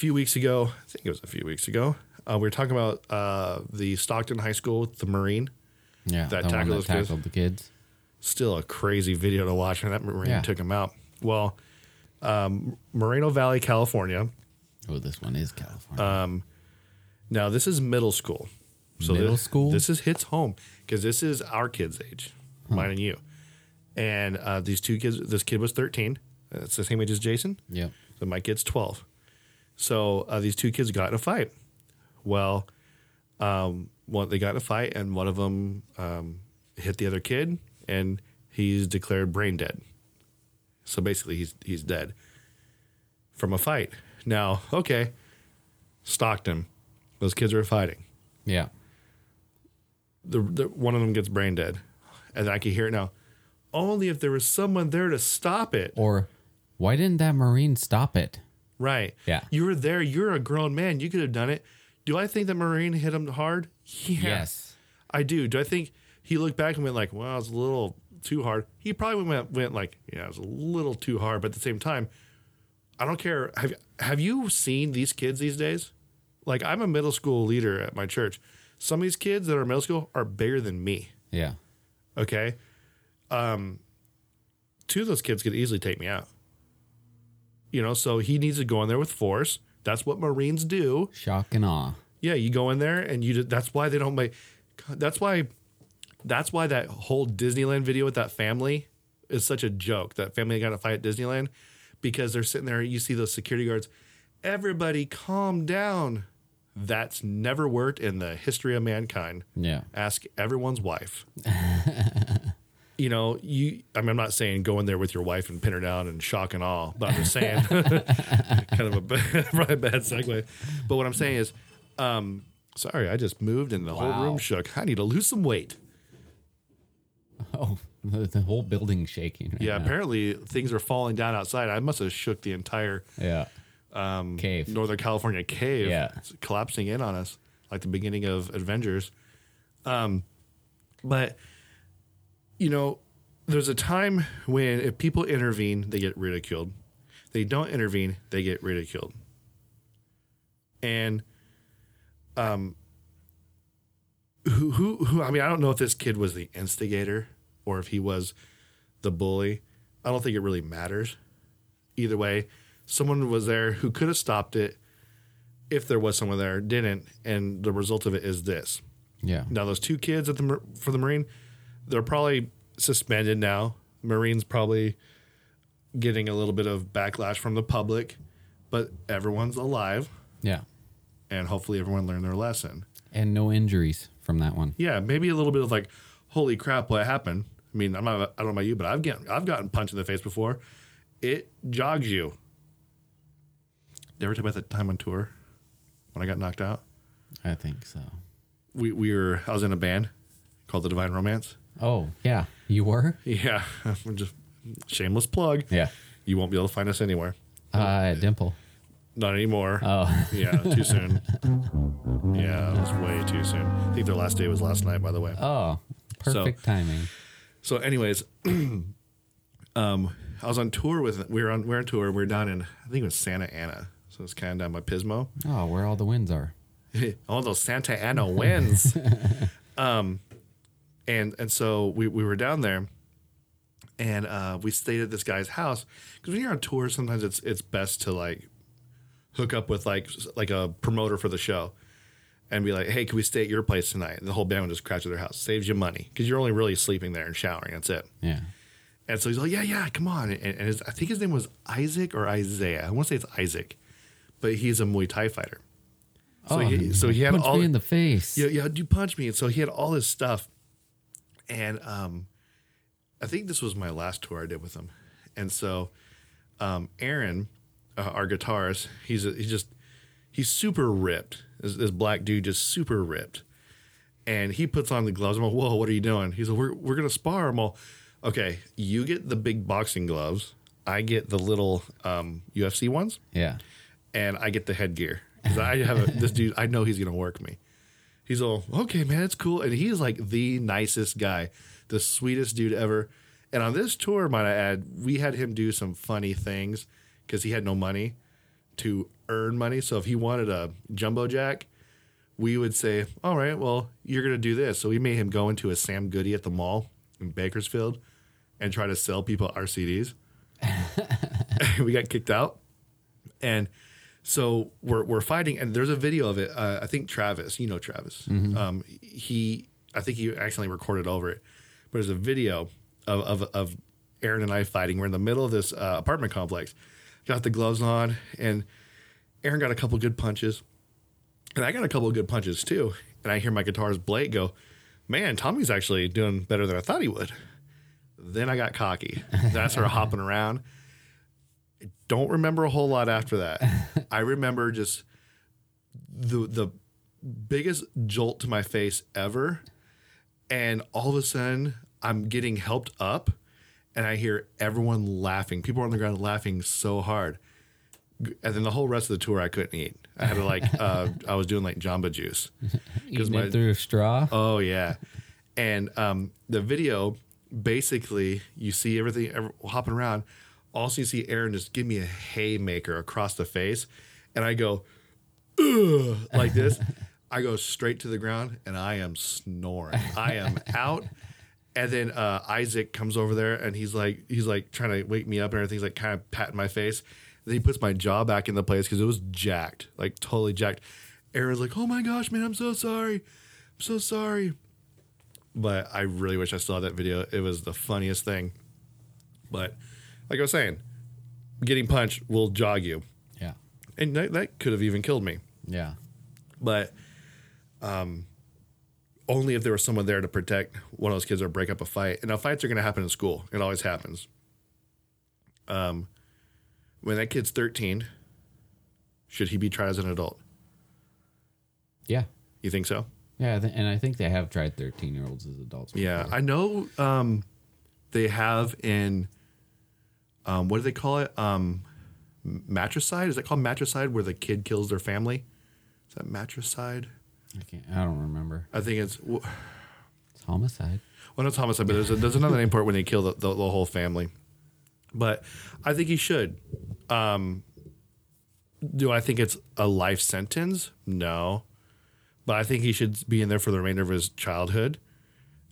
few weeks ago, I think it was a few weeks ago, uh, we were talking about uh, the Stockton High School, with the Marine. Yeah, That tackled that those kids? the kids. Still a crazy video to watch, and that Marine Yeah. took him out. Well, um, Moreno Valley, California. Oh, this one is California. Now, this is middle school. So Middle this, school? This is hits home because this is our kids' age, mine and you. And uh, these two kids, this kid was 13. That's the same age as Jason. Yeah. So my kid's 12. So uh, these two kids got in a fight. Well, um, one, they got in a fight, and one of them um, hit the other kid, and he's declared brain dead. So basically, he's he's dead from a fight. Now, okay, Stockton, those kids are fighting. Yeah. The, the one of them gets brain dead, and I can hear it now. Only if there was someone there to stop it. Or why didn't that Marine stop it? Right. Yeah. You were there. You're a grown man. You could have done it. Do I think that Marine hit him hard? Yeah. Yes. I do. Do I think he looked back and went like, "Well, it's a little too hard"? He probably went went like, "Yeah, it was a little too hard." But at the same time, I don't care. Have Have you seen these kids these days? Like, I'm a middle school leader at my church. Some of these kids that are middle school are bigger than me. Yeah. Okay. Um, two of those kids could easily take me out. You know, so he needs to go in there with force. That's what Marines do. Shock and awe. Yeah, you go in there and you. That's why they don't make. That's why. That's why that whole Disneyland video with that family is such a joke. That family got a fight at Disneyland because they're sitting there. You see those security guards. Everybody, calm down. That's never worked in the history of mankind. Yeah. Ask everyone's wife. you know, you. I mean, I'm not saying go in there with your wife and pin her down and shock and awe, but I'm just saying, kind of a bad, probably a bad segue. But what I'm saying is, um, sorry, I just moved and the whole room shook. I need to lose some weight. Oh, the, the whole building shaking. right Yeah, now. apparently things are falling down outside. I must have shook the entire Yeah. Um, Cave. Northern California cave. Yeah. It's collapsing in on us like the beginning of Avengers. Um, but you know, there's a time when if people intervene, they get ridiculed. They don't intervene, they get ridiculed. And um who who who I mean, I don't know if this kid was the instigator or if he was the bully. I don't think it really matters. Either way, someone was there who could have stopped it if there was someone there, didn't, and the result of it is this. Yeah. Now those two kids at the for the Marine, they're probably suspended now. Marines probably getting a little bit of backlash from the public, but everyone's alive, Yeah. and hopefully everyone learned their lesson. And no injuries from that one. Yeah, maybe a little bit of like, holy crap, what happened? I mean, I'm not, I don't know about you, but I've gotten I've gotten punched in the face before. It jogs you. Did I ever you about that time on tour when I got knocked out? I think so. We we were I was in a band called the Divine Romance. Oh, yeah. You were? Yeah, just shameless plug. Yeah. You won't be able to find us anywhere. Uh, Dimple. Not anymore. Oh, Yeah, too soon. Yeah, it was way too soon. I think their last day was last night, by the way. oh, perfect timing. So, anyways, um, I was on tour with we were on we were on tour. We were down in I think it was Santa Ana, so it's kind of down by Pismo. Oh, where all the winds are. All those Santa Ana winds. um, and and so we we were down there, and uh, we stayed at this guy's house because when you're on tour, sometimes it's it's best to like hook up with like like a promoter for the show. And be like, hey, can we stay at your place tonight? And the whole band would just crash at their house. Saves you money because you're only really sleeping there and showering. That's it. Yeah. And so he's like, yeah, yeah, come on. And, and his, I think his name was Isaac or Isaiah. I want to say it's Isaac, but he's a Muay Thai fighter. So, oh, he, so he had punch all me in the face. yeah, yeah, you punch me. And so he had all this stuff. And um, I think this was my last tour I did with him. And so um, Aaron, uh, our guitarist, he's a, he's just he's super ripped. This, this black dude just super ripped. And he puts on the gloves. I'm like, whoa, what are you doing? He's like, we're, we're going to spar. I'm all, okay, you get the big boxing gloves. I get the little um, UFC ones Yeah. and I get the headgear because I have a, this dude. I know he's gonna work me. He's all okay, man. It's cool, and he's like the nicest guy, the sweetest dude ever. And on this tour, might I add, we had him do some funny things because he had no money to earn money. So if he wanted a jumbo jack, we would say, "All right, well, you're gonna do this." So we made him go into a Sam Goody at the mall in Bakersfield and try to sell people our CDs. we got kicked out, and so we're we're fighting, and there's a video of it. Uh, I think Travis, you know Travis, um, he I think he accidentally recorded over it, but there's a video of of, of Aaron and I fighting. We're in the middle of this uh, apartment complex, got the gloves on, and Aaron got a couple good punches, and I got a couple of good punches too. And I hear my guitarist Blake go, "Man, Tommy's actually doing better than I thought he would." Then I got cocky. Then I started hopping around don't remember a whole lot after that. I remember just the the biggest jolt to my face ever, and all of a sudden I'm getting helped up, and I hear everyone laughing. People are on the ground laughing so hard, and then the whole rest of the tour I couldn't eat. I had to like uh, I was doing like Jamba Juice. Eating my- it through a straw. Oh yeah, and um, the video basically you see everything ev- hopping around. Also, you see Aaron just give me a haymaker across the face, and I go Ugh, like this. I go straight to the ground, and I am snoring. I am out. And then uh, Isaac comes over there, and he's like, he's like trying to wake me up, and everything's like kind of patting my face. then he puts my jaw back in the place because it was jacked, like totally jacked. Aaron's like, "Oh my gosh, man, I'm so sorry. I'm so sorry." But I really wish I still had that video. It was the funniest thing. But like I was saying, getting punched will jog you, Yeah. and that, that could have even killed me. Yeah. But um, only if there was someone there to protect one of those kids or break up a fight. And now fights are going to happen in school. It always happens. Um, when that kid's 13, should he be tried as an adult? Yeah. You think so? Yeah, th- and I think they have tried 13 year olds as adults. Yeah. I know. Um, they have in, um, what do they call it? Um, matricide. Is that called matricide, where the kid kills their family? Is that matricide? I can't. I don't remember. I think it's It's homicide. Well no, it's homicide, but there's a, there's another name for it when they kill the, the, the whole family. But I think he should. Um, do I think it's a life sentence? No, but I think he should be in there for the remainder of his childhood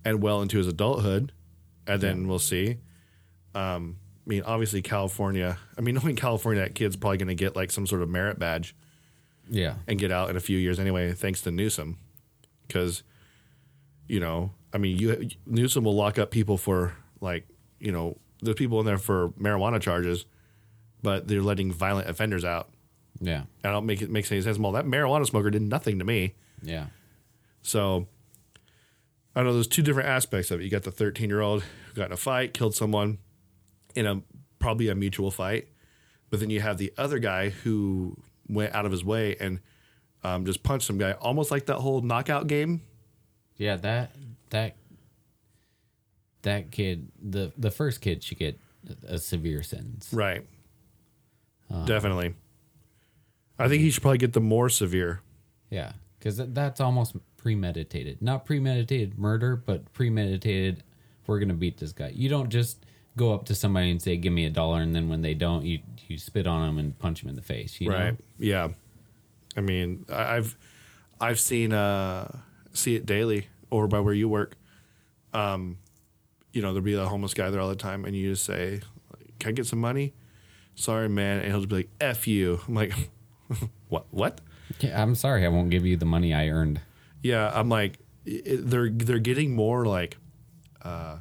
and well into his adulthood, and then we'll see. Um, I mean, obviously California. I mean, knowing California, that kid's probably going to get like some sort of merit badge Yeah. and get out in a few years anyway, thanks to Newsom. Because, you know, I mean, you Newsom will lock up people for like, you know, there's people in there for marijuana charges, but they're letting violent offenders out. Yeah. I don't make it makes any sense. Well, that marijuana smoker did nothing to me. Yeah. So I don't know there's two different aspects of it. You got the 13 year old who got in a fight, killed someone in a probably a mutual fight, but then you have the other guy who went out of his way and um, just punched some guy, almost like that whole knockout game. Yeah. That that that kid, the the first kid, should get a severe sentence. Right. Definitely. I think he should probably get the more severe. Yeah, because that's almost premeditated. Not premeditated murder, but premeditated. We're gonna beat this guy. You don't just go up to somebody and say, "Give me a dollar," and then when they don't, you you spit on them and punch them in the face. You right Know? yeah i mean i've i've seen uh see it daily over by where you work um you know there'll be a homeless guy there all the time and you just say can i get some money sorry man and he'll just be like f you i'm like what what Yeah, I'm sorry, I won't give you the money I earned. yeah i'm like they're they're getting more like uh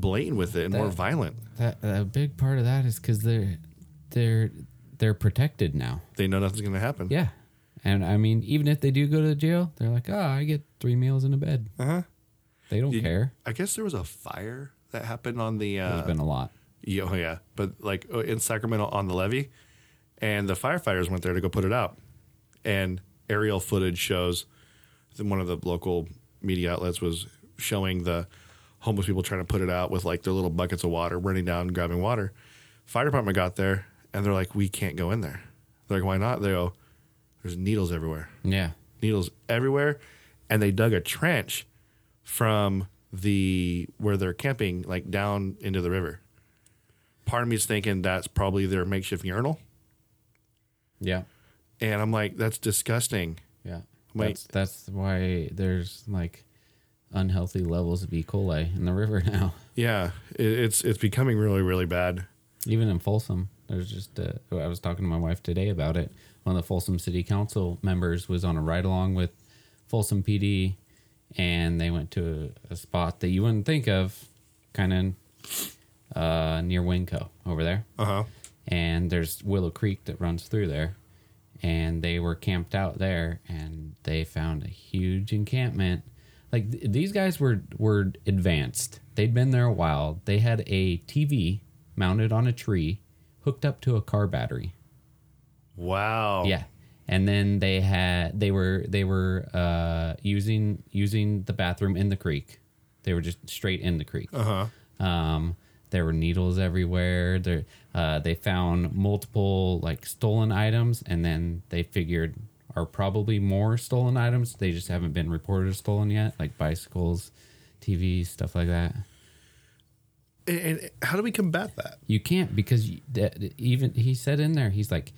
blatant with it and more violent That a big part of that is because they're they're they're protected now. they know nothing's gonna happen Yeah, and I mean, even if they do go to jail, they're like, "Oh, I get three meals in a bed." uh-huh They don't Did- care. i guess there was a fire that happened on the uh There's been a lot. Yeah, oh yeah, but like uh, in Sacramento on the levee, and the firefighters went there to go put it out, and aerial footage shows that one of the local media outlets was showing the homeless people trying to put it out with like their little buckets of water, running down grabbing water. Fire department got there, and they're like, "We can't go in there." They're like, "Why not?" They go, "There's needles everywhere." Yeah, needles everywhere and they dug a trench from the where they're camping like down into the river part of me is thinking that's probably their makeshift urinal yeah, and i'm like that's disgusting yeah. Wait. That's that's why there's like unhealthy levels of E. coli in the river now. yeah it, it's it's becoming really really bad Even in Folsom, there's just uh, I was talking to my wife today about it. One of the Folsom City Council members was on a ride along with Folsom PD, and they went to a, a spot that you wouldn't think of, kind of uh, near Winco over there. uh-huh and there's Willow Creek that runs through there. And they were camped out there, and they found a huge encampment. Like th- these guys were were advanced. They'd been there a while. They had a TV mounted on a tree, hooked up to a car battery. wow Yeah, and then they had they were they were uh, using using the bathroom in the creek. They were just straight in the creek. uh-huh Um, there were needles everywhere. There, uh, they found multiple like stolen items, and then they figured are probably more stolen items. They just haven't been reported as stolen yet, like bicycles, TVs, stuff like that. and, how do we combat that You can't because even he said in there, he's like,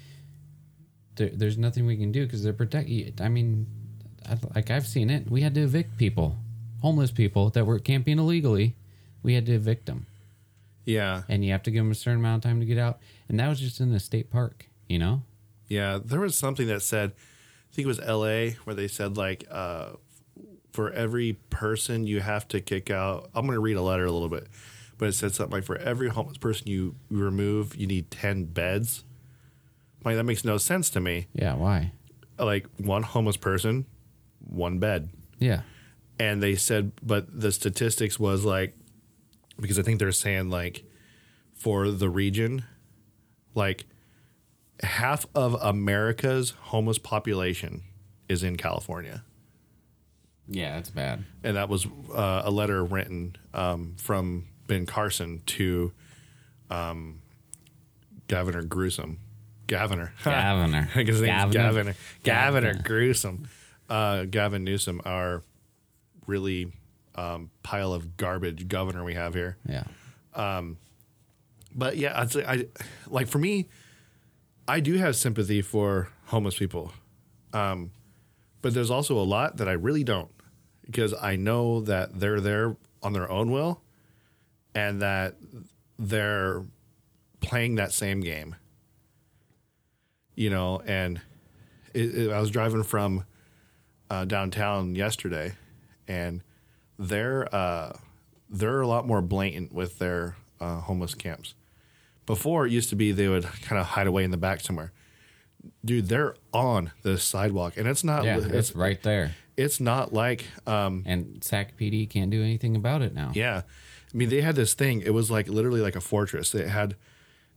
there, "There's nothing we can do because they're protect." you- I mean, I, like I've seen it. We had to evict people, homeless people that were camping illegally. We had to evict them. yeah and you have to give them a certain amount of time to get out. And that was just in the state park, you know? Yeah, there was something that said, think it was L.A. where they said like, uh, for every person you have to kick out. I'm going to read a letter a little bit, but it said something like, for every homeless person you remove, you need ten beds. Like that makes no sense to me. Yeah, why? Like one homeless person, one bed. Yeah. and they said, but the statistics was like, because I think they're saying like, for the region, like half of America's homeless population is in California Yeah, that's bad. and that was uh, a letter written um, from Ben Carson to um, Governor Gruesome. Governor. Governor. I guess his name's Governor. Governor. Governor Governor. Gruesome. Uh, Gavin Newsom, our really um, pile of garbage governor we have here. Yeah. But yeah, I'd say I like for me, I do have sympathy for homeless people. Um, but there's also a lot that I really don't because I know that they're there on their own will and that they're playing that same game. You know, and it, it- I was driving from uh, downtown yesterday, and they're uh, they're a lot more blatant with their uh, homeless camps. Before it used to be they would kind of hide away in the back somewhere. Dude, they're on the sidewalk, and it's not. Yeah, it's it's right there. it's not like um, And SAC PD can't do anything about it now. yeah. I mean, they had this thing. It was like literally like a fortress. They had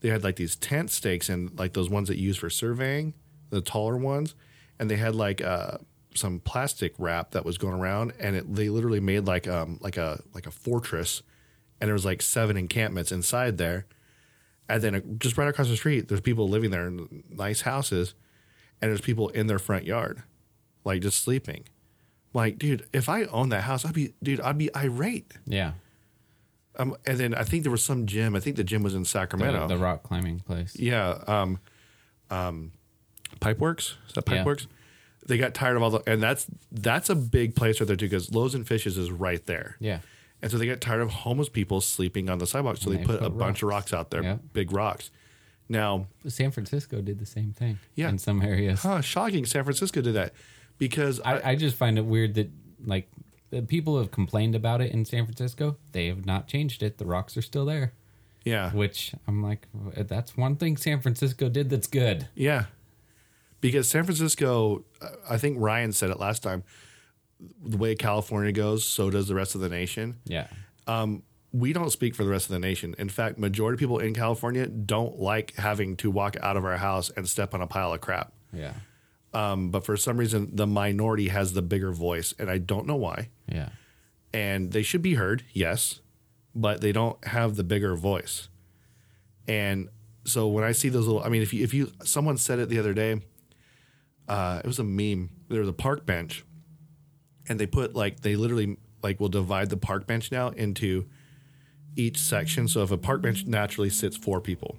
they had like these tent stakes and like those ones that you use for surveying, the taller ones, and they had like uh, some plastic wrap that was going around, and it, they literally made like um like a like a fortress, and there was like seven encampments inside there, and then uh, just right across the street, there's people living there in nice houses, and there's people in their front yard, like just sleeping. Like, dude, if I owned that house, I'd be, dude, I'd be irate. Yeah. Um, and then I think there was some gym. I think the gym was in Sacramento. the rock climbing place. yeah. Um, um, Pipeworks. Is that Yeah. Pipeworks? They got tired of all the, and that's that's a big place right there too because Loaves and Fishes is right there. Yeah. And so they got tired of homeless people sleeping on the sidewalk, so they, they put, put a bunch of rocks out there, Yeah. big rocks. Now, San Francisco did the same thing. Yeah. In some areas. huh, shocking! San Francisco did that because I, I, I just find it weird that like the people have complained about it in San Francisco. They have not changed it. The rocks are still there. yeah, Which I'm like, that's one thing San Francisco did that's good. Yeah. Because San Francisco, uh, I think Ryan said it last time, the way California goes, so does the rest of the nation. Yeah. We don't speak for the rest of the nation. In fact, majority of people in California don't like having to walk out of our house and step on a pile of crap. Yeah. Um, but for some reason, the minority has the bigger voice, and I don't know why. Yeah. and they should be heard, yes, but they don't have the bigger voice. And so when I see those little, I mean, if you if you someone said it the other day, uh, it was a meme. There was a park bench, and they put like they literally like will divide the park bench now into each section. So if a park bench naturally sits four people,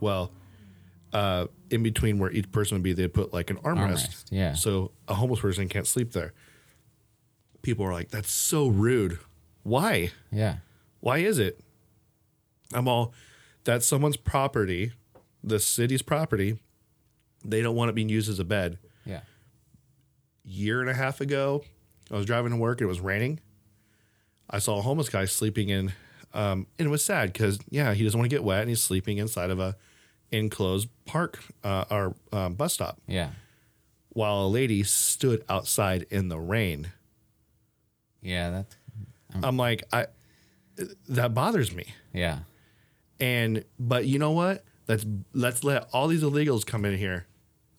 well, uh, in between where each person would be, they put like an armrest. Armrest, yeah. So a homeless person can't sleep there. People are like, "That's so rude." Why? Yeah. Why is it? I'm all that's someone's property, the city's property. They don't want it being used as a bed. Year and a half ago, I was driving to work. It was raining. I saw a homeless guy sleeping in, um, and it was sad because yeah, he doesn't want to get wet, and he's sleeping inside of a enclosed park uh, or um, bus stop, Yeah. while a lady stood outside in the rain. Yeah. That's, I'm like, I that bothers me. yeah. And but you know what? Let's let's let all these illegals come in here.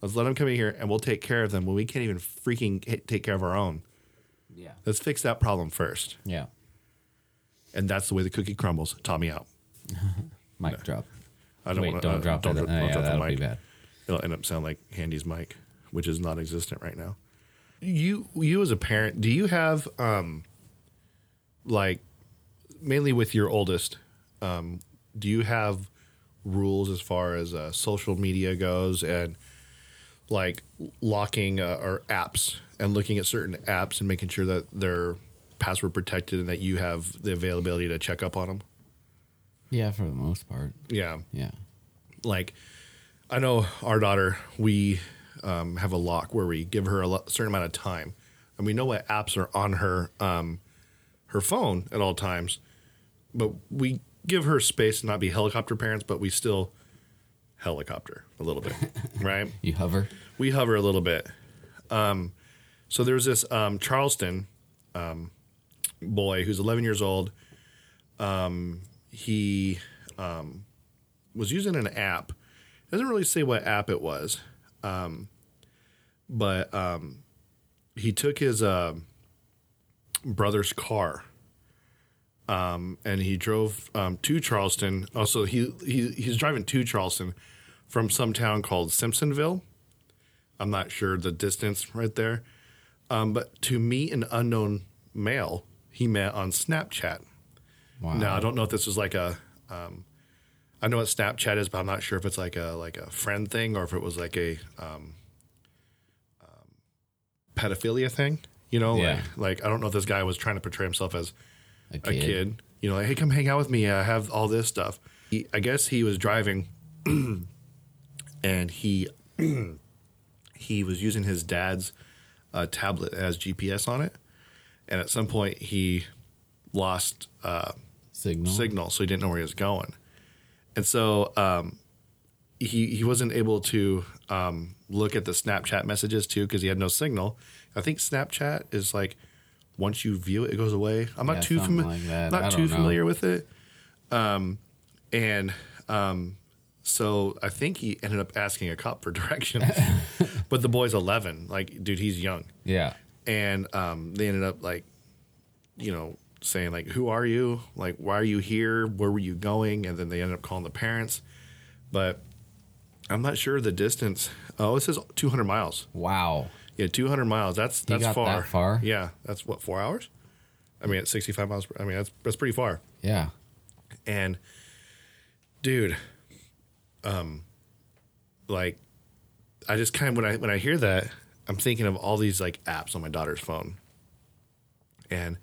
Let's let them come in here, and we'll take care of them when we can't even freaking hit- take care of our own. Yeah. Let's fix that problem first, Yeah. and that's the way the cookie crumbles. Tommy out. Mic drop. I don't Wait, wanna, don't uh, drop don't, that. dro- Oh, don't yeah, drop the that'll be mic. bad. It'll end up sounding like Handy's mic, which is non-existent right now. You you as a parent, do you have um like mainly with your oldest, um, do you have rules as far as uh, social media goes and like locking uh, or apps and looking at certain apps and making sure that they're password protected and that you have the availability to check up on them? Yeah, for the most part. Yeah Yeah. like I know our daughter, we um, have a lock where we give her a lo- certain amount of time, and we know what apps are on her um, her phone at all times. But we give her space to not be helicopter parents, but we still helicopter a little bit, right? You hover. we hover a little bit. Um, so there's this um, Charleston um, boy who's 11 years old. Um, he um, was using an app. It Doesn't really say what app it was, um, but um, he took his uh, brother's car um, and he drove um, to Charleston. Also, he, he he's driving to Charleston from some town called Simpsonville. I'm not sure the distance right there, um, but to meet an unknown male he met on Snapchat. Wow. Now I don't know if this was like a. Um, I know what Snapchat is, but I'm not sure if it's like a like a friend thing or if it was like a um, um, pedophilia thing. You know, Yeah. like like I don't know if this guy was trying to portray himself as a a kid. kid. You know, like, hey, come hang out with me. I have all this stuff. He, I guess he was driving, and he he was using his dad's uh, tablet that has GPS on it, and at some point he lost uh, Signal. signal, so he didn't know where he was going, and so um, he he wasn't able to um, look at the Snapchat messages too because he had no signal. I think Snapchat is like once you view it, it goes away. I'm not Yeah, too something familiar, like not I too know. familiar with it. Um, and um, so I think he ended up asking a cop for directions, but the boy's 11. Like, dude, he's young Yeah. and um, they ended up like, you know, saying like, "Who are you? Like, why are you here? Where were you going?" And then they ended up calling the parents, but I'm not sure the distance. Oh, it says 200 miles. Wow. Yeah, 200 miles. That's that's got far. that far? Yeah, that's what four hours. I mean, at 65 miles. Per, I mean, that's that's pretty far. Yeah. And dude, um, like, I just kind of when I when I hear that, I'm thinking of all these like apps on my daughter's phone, and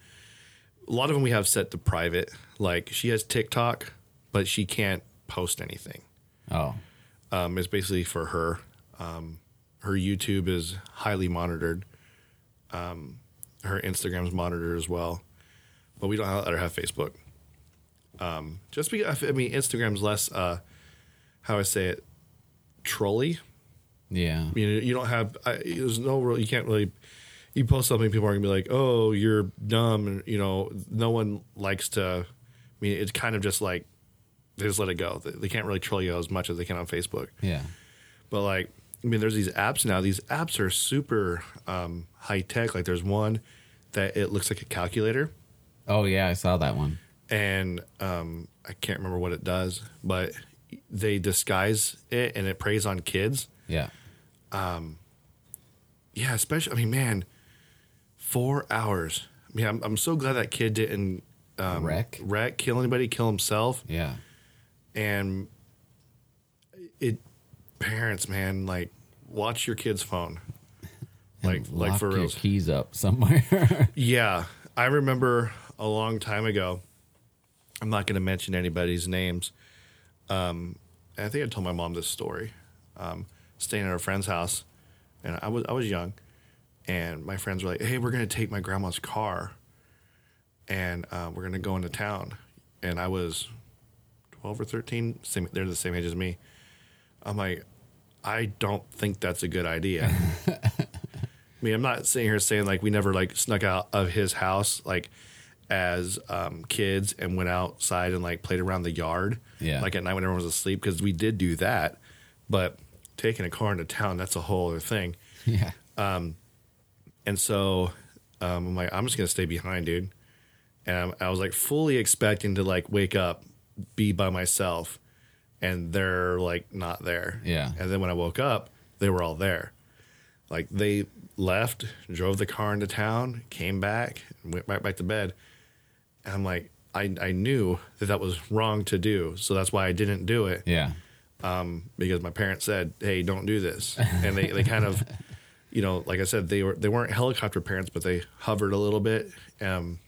a lot of them we have set to private. Like she has TikTok, but she can't post anything. Oh. Um, it's basically for her. Um, her YouTube is highly monitored. Um, her Instagram's monitored as well, but we don't let her have Facebook. Um, just because I mean Instagram's less, uh, how I say it, trolley. Yeah. You know, you don't have. I, there's no real. You can't really. You post something, people are gonna be like, "Oh, you're dumb," and you know, no one likes to. I mean, it's kind of just like they just let it go. They, they can't really troll you as much as they can on Facebook. Yeah. But like, I mean, there's these apps now. These apps are super um, high tech. Like, there's one that it looks like a calculator, Oh yeah, I saw that one. and um, I can't remember what it does, but they disguise it and it preys on kids. Yeah. Yeah, especially. I mean, man, four hours. I mean, I'm, I'm so glad that kid didn't um, Wreck? wreck, kill anybody, kill himself, Yeah. and it. Parents, man, like, watch your kid's phone. Like, like Lock for real. keys up somewhere. Yeah, I remember a long time ago. I'm not going to mention anybody's names. Um, I think I told my mom this story. Um, staying at a friend's house, and I was I was young, and my friends were like, "Hey, we're going to take my grandma's car, and uh, we're going to go into town." And I was 12 or 13. Same, they're the same age as me. I'm like, I don't think that's a good idea. I mean, I'm not sitting here saying like we never like snuck out of his house like as um, kids and went outside and like played around the yard, Yeah. like at night when everyone was asleep because we did do that. But taking a car into town, that's a whole other thing. yeah. Um, and so um, I'm like, I'm just gonna stay behind, dude. And I'm, was like fully expecting to like wake up, be by myself, and they're like not there. Yeah. And then when I woke up, they were all there. Like they left, drove the car into town, came back, and went right back to bed. And I'm like, I I knew that that was wrong to do, so that's why I didn't do it Yeah. because my parents said, "Hey, don't do this," and they, they kind of, you know, like I said, they were they weren't helicopter parents, but they hovered a little bit. Um,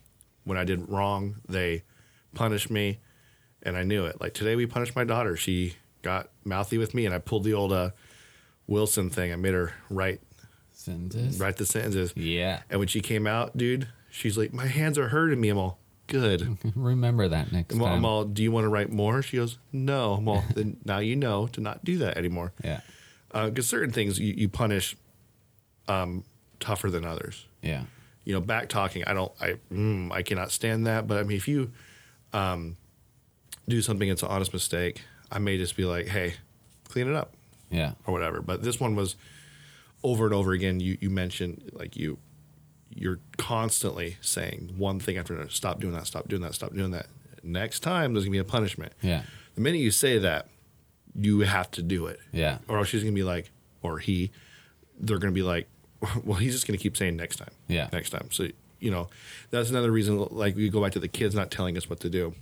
when I did wrong, they punished me, and I knew it. Like today, we punished my daughter. She got mouthy with me, and I pulled the old uh, Wilson thing. I made her write Sentences. write the sentences. Yeah. And when she came out, dude, she's like, "My hands are hurting me." I'm all good. Remember that next I'm time. I'm all, "Do you want to write more?" She goes, "No." I'm "Then now you know to not do that anymore." yeah. because certain things you, you punish um, tougher than others. Yeah. you know, back talking. I don't. I mm, I cannot stand that. But I mean, if you um, do something it's an honest mistake, I may just be like, hey, clean it up Yeah. or whatever. But this one was over and over again. You you mentioned like you you're constantly saying one thing after another. Stop doing that. Stop doing that. Stop doing that. Next time there's gonna be a punishment. Yeah. The minute you say that, you have to do it. Yeah. Or else she's gonna be like, or he, they're gonna be like, well, he's just gonna keep saying next time. Yeah. Next time. So you know, that's another reason. Like we go back to the kids not telling us what to do.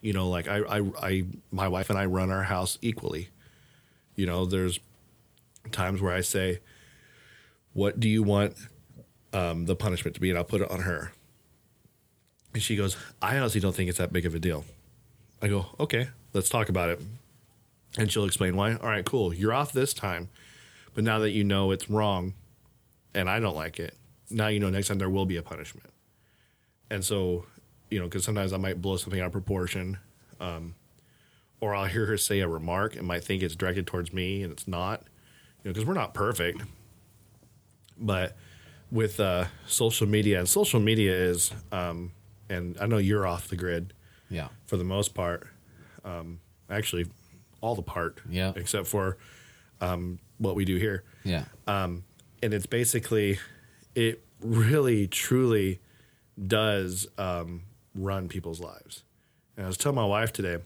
You know, like I, I, I, my wife and I run our house equally. You know, there's times where I say, "What do you want um, the punishment to be?" And I'll put it on her. And she goes, "I honestly don't think it's that big of a deal." I go, "Okay, let's talk about it." And she'll explain why. All right, cool. You're off this time, but now that you know it's wrong, and I don't like it, now you know next time there will be a punishment. And so, you know, because sometimes I might blow something out of proportion, um, or I'll hear her say a remark and might think it's directed towards me, and it's not. You know, because we're not perfect. But with uh, social media, and social media is, um, and I know you're off the grid Yeah. for the most part. Um, actually, all the part, Yeah. except for um, what we do here Yeah. and it's basically it really truly does um, run people's lives and i was telling my wife today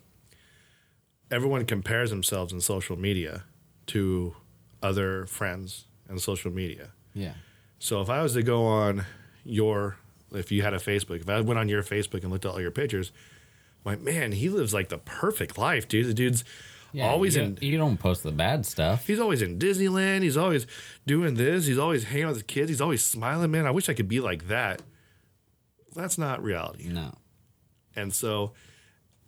everyone compares themselves in social media to other friends and social media yeah. So if i was to go on your if you had a facebook if i went on your facebook and looked at all your pictures I'm like man he lives like the perfect life dude the dude's Yeah. always you in You don't post the bad stuff. He's always in Disneyland. He's always doing this. He's always hanging out with his kids. He's always smiling. Man, I wish I could be like that. That's not reality. No. And so,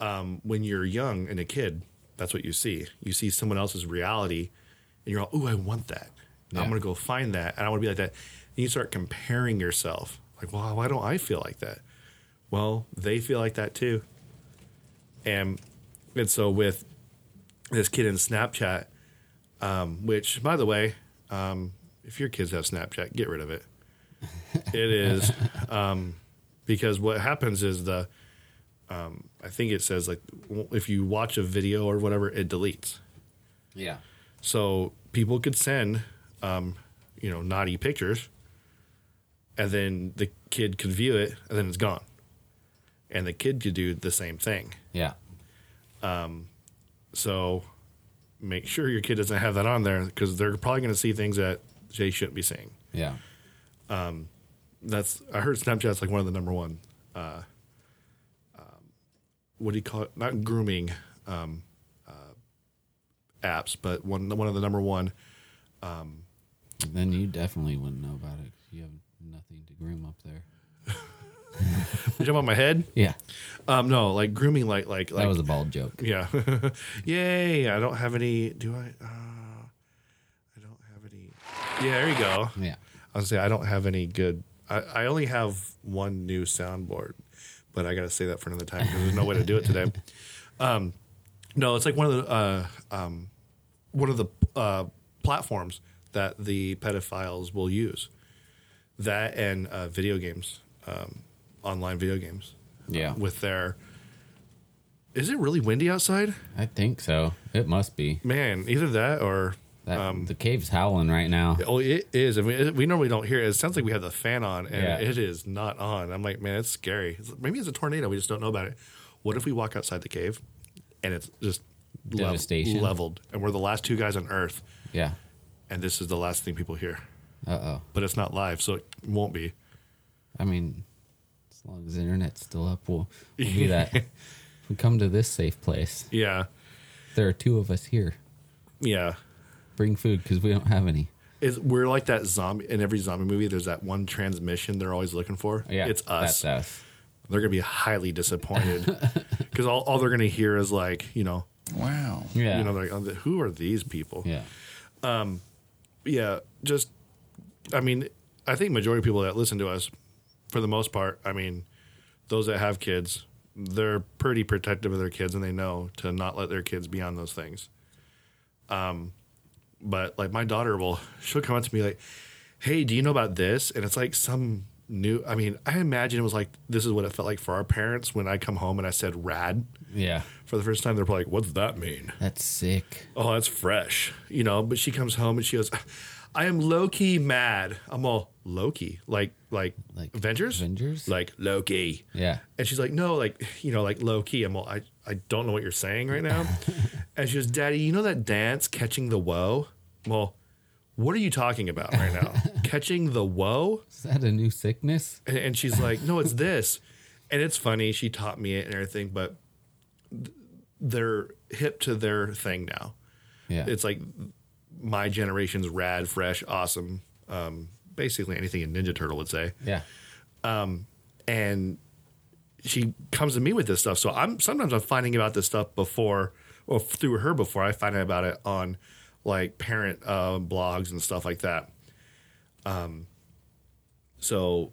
um, when you're young and a kid, that's what you see. You see someone else's reality, and you're all, "Ooh, I want that. Yeah. I'm gonna go find that, and I want to be like that." And you start comparing yourself. Like, well, why don't I feel like that? Well, they feel like that too. And and so with this kid in Snapchat, um, which by the way, um, if your kids have Snapchat, get rid of it. It is um, because what happens is the um, I think it says like if you watch a video or whatever, it deletes. Yeah. So people could send, um, you know, naughty pictures, and then the kid could view it, and then it's gone. And the kid could do the same thing. Yeah. So make sure your kid doesn't have that on there because they're probably going to see things that they shouldn't be seeing. Yeah. That's I heard Snapchat's like one of the number one. Uh, um, what do you call it? Not grooming um, uh, apps, but one one of the number one. Then you definitely wouldn't know about it. you have nothing to groom up there. You jump on my head? Yeah. Um, no, like grooming, like like like that was a bald joke. Yeah. Yay. I don't have any. Do I? Uh, I don't have any. Yeah, there you go. Yeah. I was say I don't have any good. I, I only have one new soundboard, but I got to say that for another time because there's no way to do it today. Um, no, it's like one of the uh, um, one of the uh, platforms that the pedophiles will use. That and uh, video games, um, online video games Yeah. with their. Is it really windy outside? I think so. It must be. Man, either that or That, Um, the cave's howling right now. oh, it is. I mean, it, we normally don't hear it. It sounds like we have the fan on, and Yeah. it is not on. I'm like, man, it's scary. It's- maybe it's a tornado. We just don't know about it. What if we walk outside the cave, and it's just Devastation. leveled, and we're the last two guys on Earth, Yeah. and this is the last thing people hear. Uh oh. But it's not live, so it won't be. I mean, as long as the internet's still up, we'll, we'll do that. we come to this safe place. Yeah, There are two of us here. yeah. Bring food because we don't have any. It's, we're like that zombie in every zombie movie. There's that one transmission they're always looking for. Yeah. it's us. That's us. They're gonna be highly disappointed because all, all they're gonna hear is like, you know, Wow. Yeah. you know, like, oh, who are these people? yeah. um, yeah, just I mean, I think majority of people that listen to us, for the most part, I mean, those that have kids, they're pretty protective of their kids and they know to not let their kids be on those things. Um, but like my daughter will, she'll come up to me like, "Hey, do you know about this?" And it's like some new. I mean, I imagine it was like this is what it felt like for our parents when I come home and I said "rad" Yeah. for the first time. They're probably like, "What's that mean?" That's sick. Oh, that's fresh, you know. But she comes home and she goes, "I am low key mad." I'm all Loki, like like Like Avengers, Avengers? like Loki. Yeah. And she's like, no, like, you know, like low key. I'm all, I, I don't know what you're saying right now. and she goes, Daddy, you know that dance, Catching the Woe? Well, what are you talking about right now? catching the Woe? Is that a new sickness? And, and she's like, no, it's this. And it's funny. She taught me it and everything, but th- they're hip to their thing now. Yeah. It's like my generation's rad, fresh, awesome. Um, basically anything a Ninja Turtle would say yeah. Um, and she comes to me with this stuff. So I'm sometimes I'm finding about this stuff before or through her before I find out about it on like parent uh, blogs and stuff like that. Um, so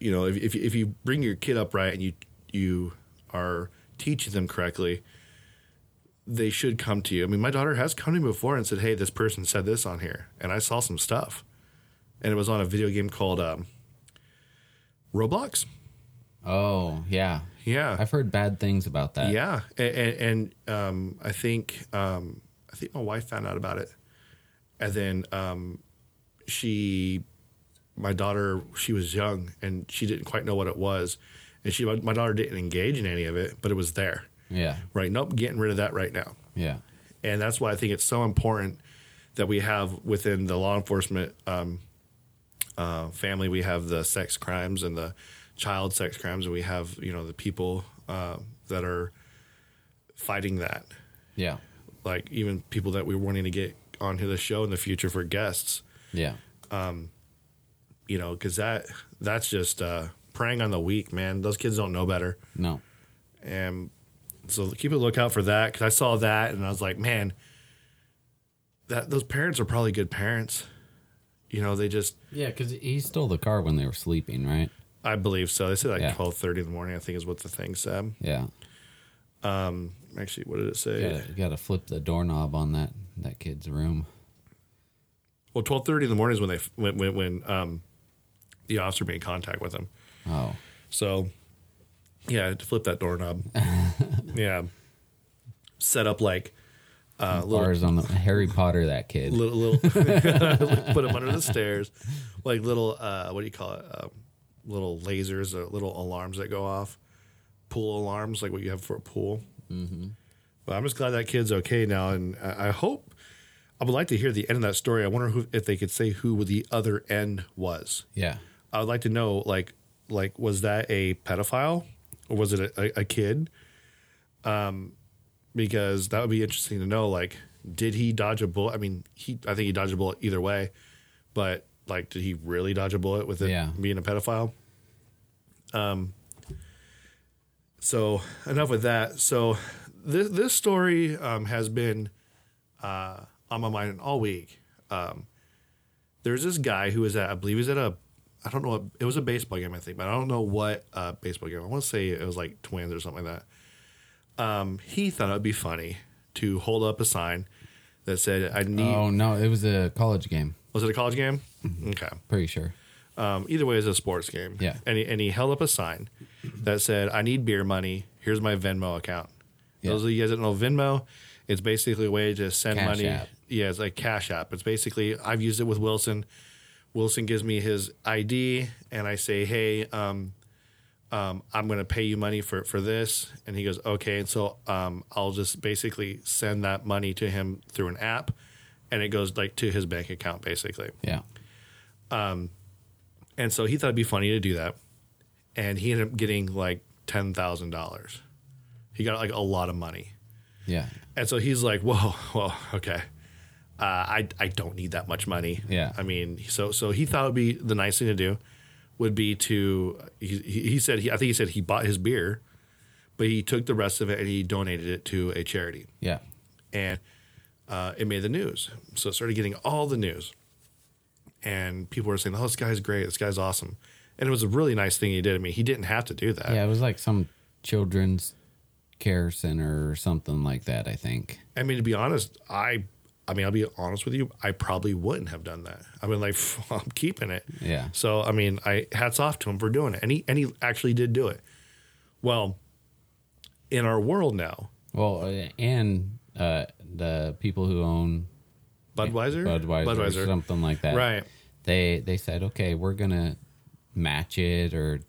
you know if if, if you bring your kid up right and you you are teaching them correctly, they should come to you. I mean, my daughter has come to me before and said, "Hey, this person said this on here," and I saw some stuff, and it was on a video game called um, Roblox. Oh, yeah. Yeah, I've heard bad things about that. yeah, and, and, and um, I think um, I think my wife found out about it, and then um, she, my daughter, she was young and she didn't quite know what it was, and she my daughter didn't engage in any of it, but it was there. Yeah. Right, nope, getting rid of that right now, Yeah. and that's why I think it's so important that we have within the law enforcement um, uh, family, we have the sex crimes and the child sex crimes, and we have you know the people uh, that are fighting that, Yeah. like even people that we're wanting to get onto the show in the future for guests, Yeah. Um, you know, because that that's just uh, preying on the weak, man. Those kids don't know better, No. and so keep a lookout for that. Because I saw that and I was like, man, that those parents are probably good parents. You know, they just Yeah, because he stole the car when they were sleeping, right? I believe so. They said like Yeah. twelve thirty in the morning. I think is what the thing said. Yeah. Um, actually, what did it say? You gotta, you gotta flip the doorknob on that that kid's room. Well, twelve thirty in the morning is when they when when, when um, the officer made contact with him. Oh. So, yeah, to flip that doorknob. yeah, set up like uh, little Bars on the Harry Potter, that kid. little little put them under the stairs, like little uh, what do you call it? Um, little lasers or little alarms that go off, pool alarms like what you have for a pool. Mm-hmm. But I'm just glad that kid's okay now, and I, I hope. I would like to hear the end of that story. I wonder who, if they could say who the other end was. Yeah. I would like to know, like, like was that a pedophile or was it a, a, kid? Um, because that would be interesting to know. Like, did he dodge a bullet? I mean, he I think he dodged a bullet either way, but like, did he really dodge a bullet with it Yeah. being a pedophile? Um. So enough with that. So this this story um, has been uh, on my mind all week. Um, there's this guy who was at I believe he's at a I don't know what it was a baseball game I think, but I don't know what uh, baseball game. I want to say it was like Twins or something like that. Um, he thought it would be funny to hold up a sign that said I need. Oh no, it was a college game. Was it a college game? Okay. Pretty sure. Um, either way, it's a sports game. Yeah. And he, and he held up a sign that said, I need beer money. Here's my Venmo account. Yeah. Those of you guys that know Venmo, it's basically a way to send Cash money. App. Yeah, it's like Cash App. It's basically, I've used it with Wilson. Wilson gives me his ID and I say, hey, um, um, I'm going to pay you money for, for this. And he goes, okay. And so um, I'll just basically send that money to him through an app and it goes like to his bank account basically. Yeah. Um, And so he thought it'd be funny to do that. And he ended up getting like $10,000. He got like a lot of money. Yeah. And so he's like, whoa, well, okay. Uh, I, I don't need that much money. Yeah. I mean, so so he thought it would be the nice thing to do would be to, he, he he said, he, I think he said he bought his beer, but he took the rest of it and he donated it to a charity. Yeah. And uh, it made the news. So it started getting all the news. And people were saying, oh, this guy's great. This guy's awesome. And it was a really nice thing he did. I mean, he didn't have to do that. Yeah. It was like some children's care center or something like that. I think. I mean, to be honest, I I mean, I'll be honest with you, I probably wouldn't have done that. I mean, like, I'm keeping it. Yeah. So, I mean, I hats off to him for doing it. And he, and he actually did do it. Well, in our world now, Well, uh, and uh, the people who own Budweiser? Budweiser, Budweiser. something like that, Right. They they said, okay, we're gonna match it, or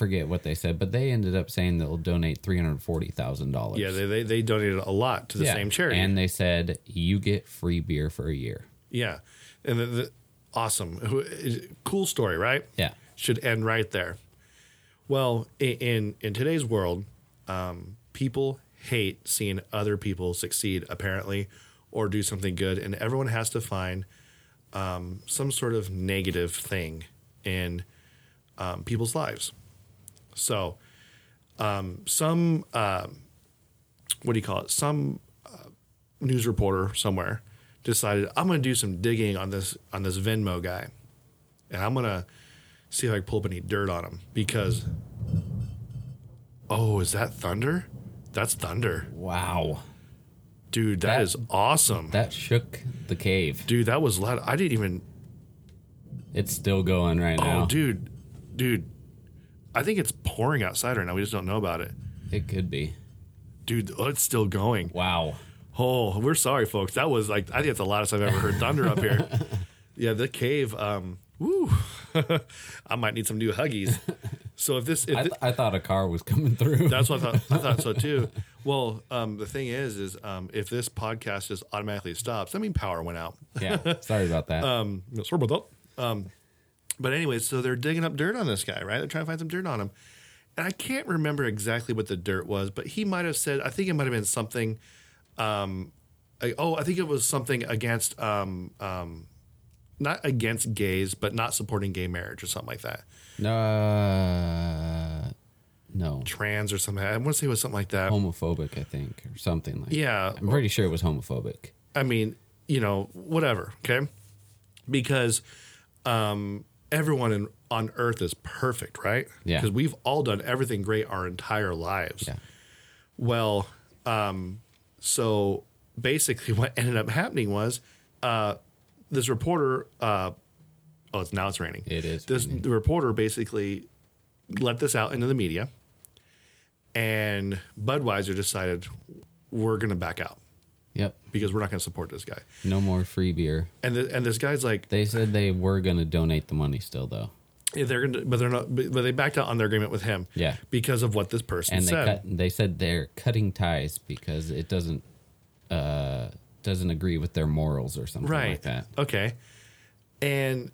forget what they said, but they ended up saying they'll donate three hundred forty thousand dollars. Yeah, they, they, they donated a lot to the same charity. and they said you get free beer for a year. yeah. And the, the, awesome. Cool story, right? Yeah, should end right there. Well, in in today's world, um, people hate seeing other people succeed, apparently, or do something good, and everyone has to find um, some sort of negative thing in um, people's lives. So, um, some um, what do you call it? Some uh, news reporter somewhere decided I'm going to do some digging on this on this Venmo guy, and I'm gonna see if I can pull up any dirt on him because. Oh, is that thunder? That's thunder, wow, dude. That- that is awesome, that shook the cave. dude. That was loud. I didn't even. It's still going right now. Oh, dude, dude. I think it's pouring outside right now. We just don't know about it, It could be. dude. Oh, it's still going. Wow. Oh, we're sorry, folks. That was like I think it's the loudest I've ever heard thunder up here. Yeah, the cave. Um, woo. I might need some new huggies. So if this, if I, th- I thought a car was coming through. That's what I thought. I thought so too. Well, um, the thing is, is um, if this podcast just automatically stops, I mean, power went out. yeah. Sorry about that. Um, sorry about that. Um, but anyway, so they're digging up dirt on this guy, right? They're trying to find some dirt on him, and I can't remember exactly what the dirt was, but he might have said. I think it might have been something. Um, like, oh, I think it was something against, um, um, not against gays, but not supporting gay marriage or something like that. no. Uh, no. Trans or something. I want to say it was something like that. Homophobic, I think, or something like. That. Yeah, I'm pretty sure it was homophobic. I mean, you know, whatever, okay? Because um, everyone in, on earth is perfect, right? Yeah. Because we've all done everything great our entire lives. Yeah. Well, um, so basically, what ended up happening was uh, this reporter. Uh, oh, it's now it's raining. It is This raining. the reporter basically let this out into the media, and Budweiser decided we're going to back out Yep. because we're not going to support this guy. No more free beer. And the, and this guy's like, They said they were going to donate the money still, though. yeah, they're gonna, but they're not, but they backed out on their agreement with him. Yeah. because of what this person And they said. cut. They said they're cutting ties because it doesn't uh, doesn't agree with their morals or something right. like that. Okay, and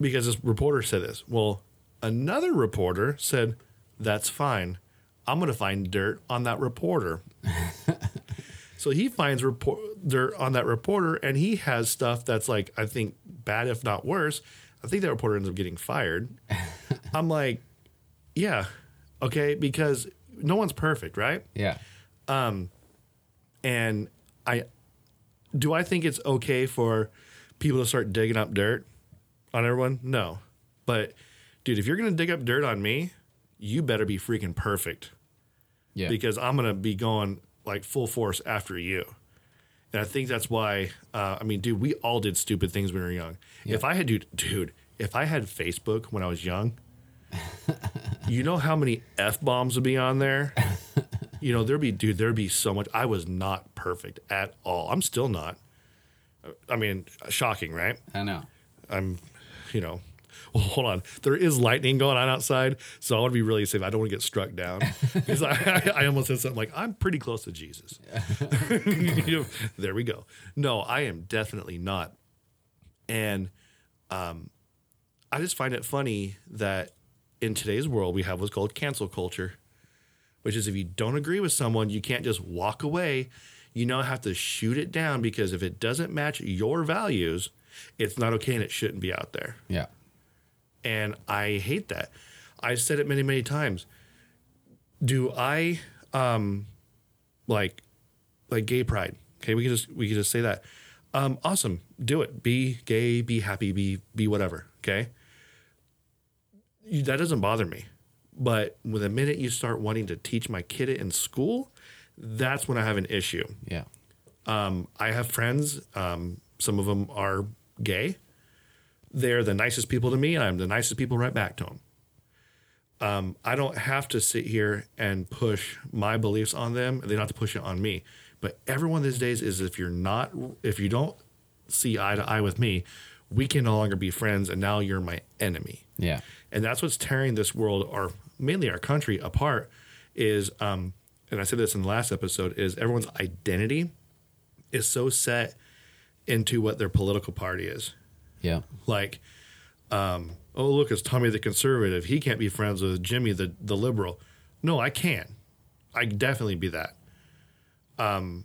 because this reporter said this, well, another reporter said, "That's fine. I'm going to find dirt on that reporter." so he finds report dirt on that reporter, and he has stuff that's like I think bad, if not worse. I think that reporter ends up getting fired. I'm like, yeah, okay, because no one's perfect, right? Yeah. Um, And I do I think it's okay for people to start digging up dirt on everyone? No. But dude, if you're gonna dig up dirt on me, you better be freaking perfect. Yeah. Because I'm gonna be going like full force after you. And I think that's why uh, I mean, dude, we all did stupid things when we were young. If I had dude dude, if I had Facebook when I was young, you know how many F bombs would be on there? you know, there'd be, dude, there'd be so much. I was not perfect at all. I'm still not. I mean, shocking, right? I know. I'm, you know, well, hold on. There is lightning going on outside, so I want to be really safe. I don't want to get struck down because I, I, almost said something like, I'm pretty close to Jesus. There we go. No, I am definitely not. And um, I just find it funny that in today's world, we have what's called cancel culture, which is if you don't agree with someone, you can't just walk away. You now have to shoot it down because if it doesn't match your values, it's not okay and it shouldn't be out there. Yeah. And I hate that. I've said it many, many times. Do I um like like gay pride? Okay, we can just we can just say that. Um, awesome. Do it. Be gay, be happy, be be whatever. Okay. You, that doesn't bother me. But when the minute you start wanting to teach my kid it in school, that's when I have an issue. Yeah. Um, I have friends. Um, some of them are gay. They're the nicest people to me, and I'm the nicest people right back to them. Um, I don't have to sit here and push my beliefs on them. They don't have to push it on me. But everyone these days is if you're not, if you don't see eye to eye with me, we can no longer be friends, and now you're my enemy Yeah. and that's what's tearing this world or mainly our country apart is um and i said this in the last episode is everyone's identity is so set into what their political party is Yeah. like um oh look it's tommy the conservative. He can't be friends with jimmy the the liberal. No i can. I can definitely be that. Um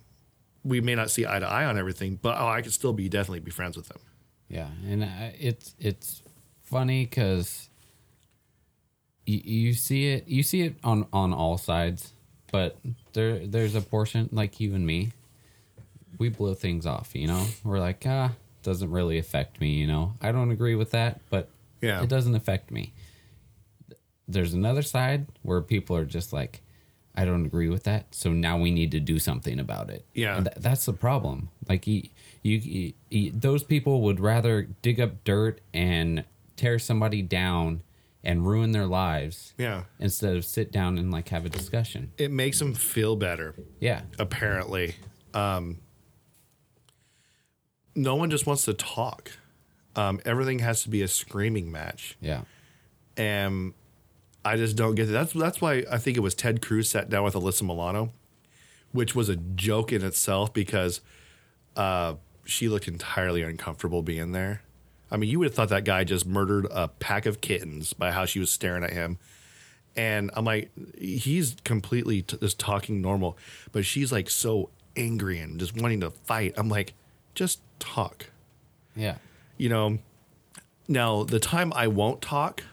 we may not see eye to eye on everything but oh i could still be definitely be friends with them Yeah, and uh, it's it's funny because you, you see it you see it on on all sides, but there there's a portion like you and me, we blow things off. You know, we're like ah, doesn't really affect me. You know, I don't agree with that, but Yeah. it doesn't affect me. There's another side where people are just like. I don't agree with that, so now we need to do something about it. Yeah. And th- that's the problem. Like you, you, you, those people would rather dig up dirt and tear somebody down and ruin their lives yeah instead of sit down and like have a discussion. it makes them feel better Yeah. apparently. Um, no one just wants to talk. Um, everything has to be a screaming match, Yeah. and I just don't get it. That's that's why I think it was Ted Cruz sat down with Alyssa Milano, which was a joke in itself because uh, she looked entirely uncomfortable being there. I mean, you would have thought that guy just murdered a pack of kittens by how she was staring at him. And I'm like, he's completely t- just talking normal, but she's like so angry and just wanting to fight. I'm like, just talk. Yeah. You know, now the time I won't talk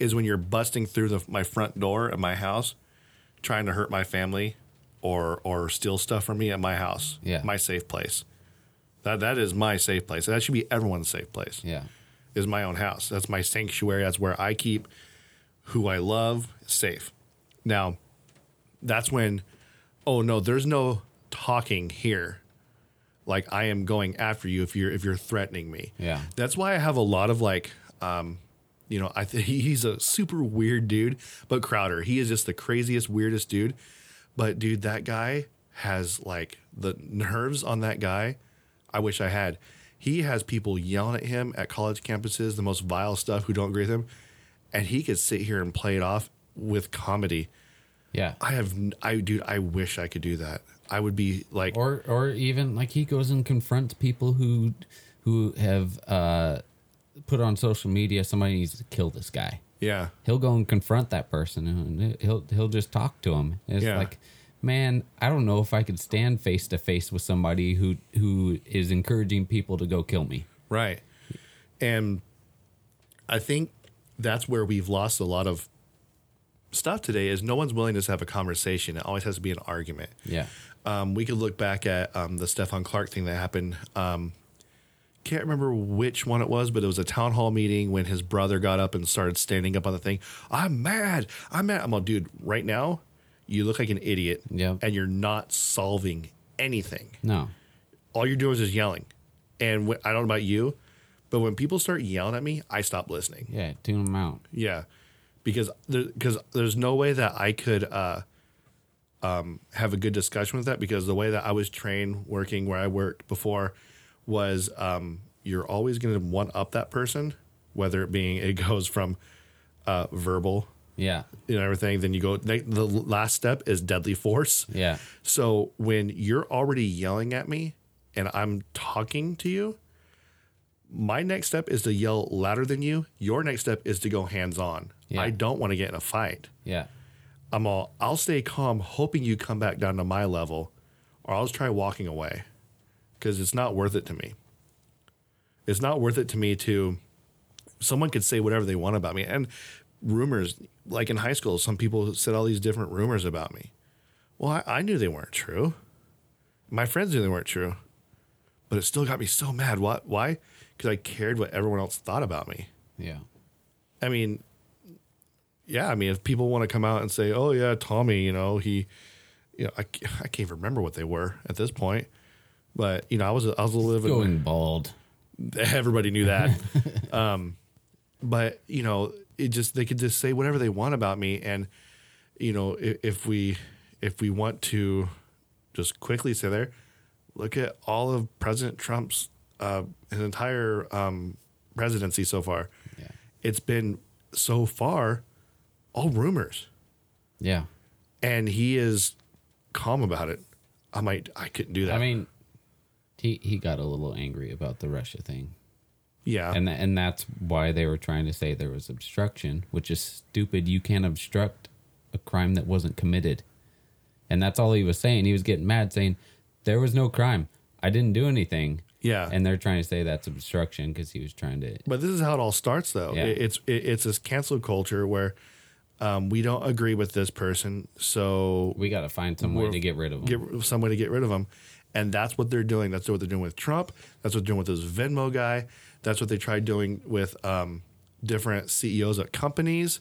is when you're busting through the, my front door at my house, trying to hurt my family or or steal stuff from me at my house, Yeah. my safe place. That that is my safe place. That should be everyone's safe place Yeah. is my own house. That's my sanctuary. That's where I keep who I love safe. Now, that's when, oh no, there's no talking here. Like I am going after you if you're if you're threatening me. Yeah. That's why I have a lot of like, um, you know, I think he's a super weird dude. But Crowder, he is just the craziest, weirdest dude. But dude, that guy has like the nerves on that guy. I wish I had. He has people yelling at him at college campuses, the most vile stuff, who don't agree with him, and he could sit here and play it off with comedy. Yeah. I have, I dude, I wish I could do that. I would be like, Or or even like he goes and confronts people who who have uh put on social media somebody needs to kill this guy. yeah, he'll go and confront that person and he'll he'll just talk to him. It's Yeah. like, man, I don't know if I could stand face to face with somebody who who is encouraging people to go kill me. Right. And I think that's where we've lost a lot of stuff today is no one's willing to have a conversation. It always has to be an argument. Yeah. Um, we could look back at um, the Stephon Clark thing that happened. Um, can't remember which one it was, but it was a town hall meeting when his brother got up and started standing up on the thing. I'm mad. I'm mad. I'm like, dude, right now, you look like an idiot. Yep. And you're not solving anything No. all you're doing is just yelling. And when, I don't know about you, but when people start yelling at me, I stop listening. Yeah. Tune them out. Yeah, because there, because there's no way that I could uh, um, have a good discussion with that because the way that I was trained working where I worked before was um, you're always going to one up that person, whether it being it goes from uh, verbal Yeah. and everything. Then you go the the last step is deadly force. Yeah. So when you're already yelling at me and I'm talking to you, my next step is to yell louder than you. Your next step is to go hands on. Yeah. I don't want to get in a fight. Yeah. I'm all I'll stay calm, hoping you come back down to my level, or I'll just try walking away. Because it's not worth it to me. It's not worth it to me to someone could say whatever they want about me. And rumors, like in high school, some people said all these different rumors about me. Well, I, I knew they weren't true. My friends knew they weren't true. But it still got me so mad. What why? Because I cared what everyone else thought about me. Yeah. I mean, yeah, I mean, if people want to come out and say, "Oh yeah, Tommy," you know, he, you know, I, I can't even remember what they were at this point. But you know, I was I was a living. Going bald. Everybody knew that. um, but you know, it just they could just say whatever they want about me, and you know, if, if we if we want to just quickly say there, look at all of President Trump's uh, his entire um, presidency so far. Yeah. It's been so far all rumors, Yeah. and he is calm about it. I might I couldn't do that. I mean, he he got a little angry about the Russia thing, yeah, and tha- and that's why they were trying to say there was obstruction, which is stupid. You can't obstruct a crime that wasn't committed, and that's all he was saying. He was getting mad, saying there was no crime. I didn't do anything. yeah, And they're trying to say that's obstruction because he was trying to. But this is how it all starts, though. Yeah. It- It's it, it's this cancel culture where um, we don't agree with this person, so We got to find some way to get rid of him. get some way to get rid of them, and that's what they're doing. That's what they're doing with Trump. That's what they're doing with this Venmo guy. That's what they tried doing with um, different CEOs at companies.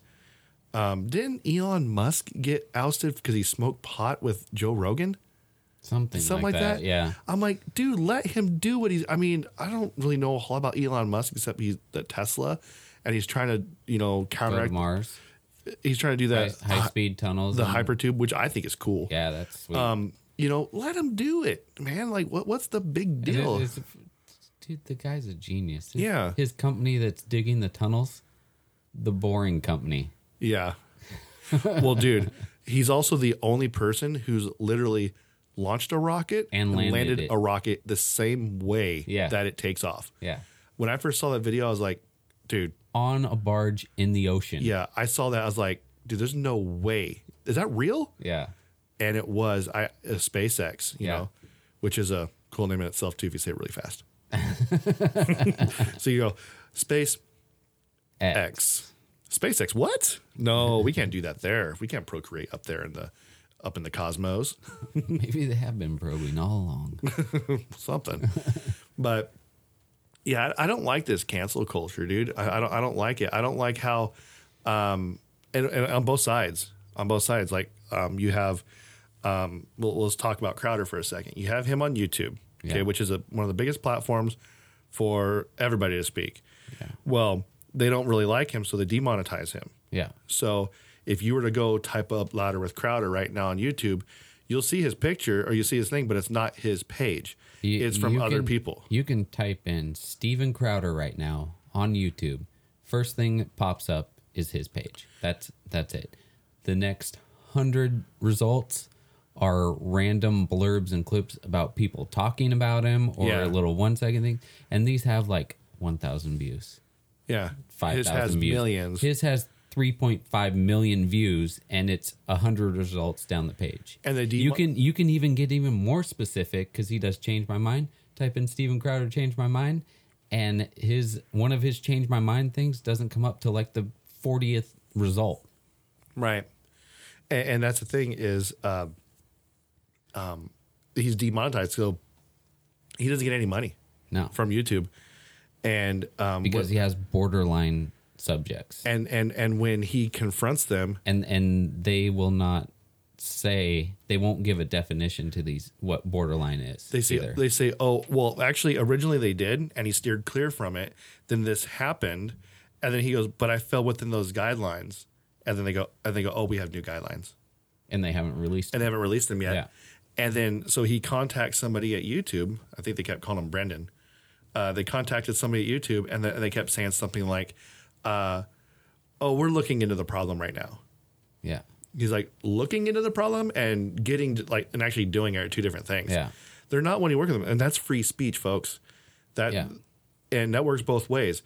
Um, didn't Elon Musk get ousted because he smoked pot with Joe Rogan? something, something like, like, that. that. Yeah. I'm like, dude, let him do what he's. I mean, I don't really know a whole lot about Elon Musk except he's the Tesla, and he's trying to, you know, counteract. Mars. He's trying to do that high speed tunnels. the and- hypertube, which I think is cool. Yeah, that's sweet. Um, you know, let him do it, man. Like, what? What's the big And it- deal? dude, the guy's a genius. His, Yeah. His company that's digging the tunnels, the Boring Company. Yeah. well, dude, he's also the only person who's literally launched a rocket And landed it. a rocket the same way Yeah. that it takes off. Yeah. When I first saw that video, I was like, dude, On a barge in the ocean. yeah. I saw that. I was like, dude, there's no way. Is that real? Yeah. And it was I uh, SpaceX, you Yeah. know, which is a cool name in itself too if you say it really fast. so you go space X. X. SpaceX. What? No, we can't do that there. We can't procreate up there in the up in the cosmos. Maybe they have been probing all along. Something. but yeah, I I don't like this cancel culture, dude. I, I don't. I don't like it. I don't like how, um, and, and on both sides, on both sides, like um, you have. Um, well, let's talk about Crowder for a second. You have him on YouTube, okay, Yeah. which is a, one of the biggest platforms for everybody to speak. Yeah. Well, they don't really like him, so they demonetize him. Yeah. So if you were to go type up Louder with Crowder right now on YouTube, you'll see his picture or you see his thing, but it's not his page. You- it's from other can- people. You can type in Steven Crowder right now on YouTube. First thing that pops up is his page. That's that's it. The next hundred results are random blurbs and clips about people talking about him or Yeah. a little one second thing. And these have like one thousand views. Yeah. Five has views. millions. His has three point five million views and it's hundred results down the page. And they you can you can even get even more specific because he does change my mind. Type in Steven Crowder change my mind, and his one of his change my mind things doesn't come up to like the fortieth result. Right. And, and that's the thing is, um, um, he's demonetized, so he doesn't get any money No, from YouTube. And um, because what- he has borderline subjects, and and and when he confronts them, and and they will not say they won't give a definition to these what borderline is. They say either. they say, "Oh, well, actually, originally they did, and he steered clear from it. Then this happened, and then he goes, but I fell within those guidelines." And then they go, and they go, "Oh, we have new guidelines," and they haven't released. and they haven't released them yet. Yeah. And then so he contacts somebody at YouTube. I think they kept calling him Brendan. Uh, they contacted somebody at YouTube, and, they- and they kept saying something like, uh, "Oh, we're looking into the problem right now." yeah, He's like looking into the problem and getting to, like and actually doing it are two different things. Yeah. they're not wanting to work with them, and that's free speech, folks. That Yeah. and that works both ways.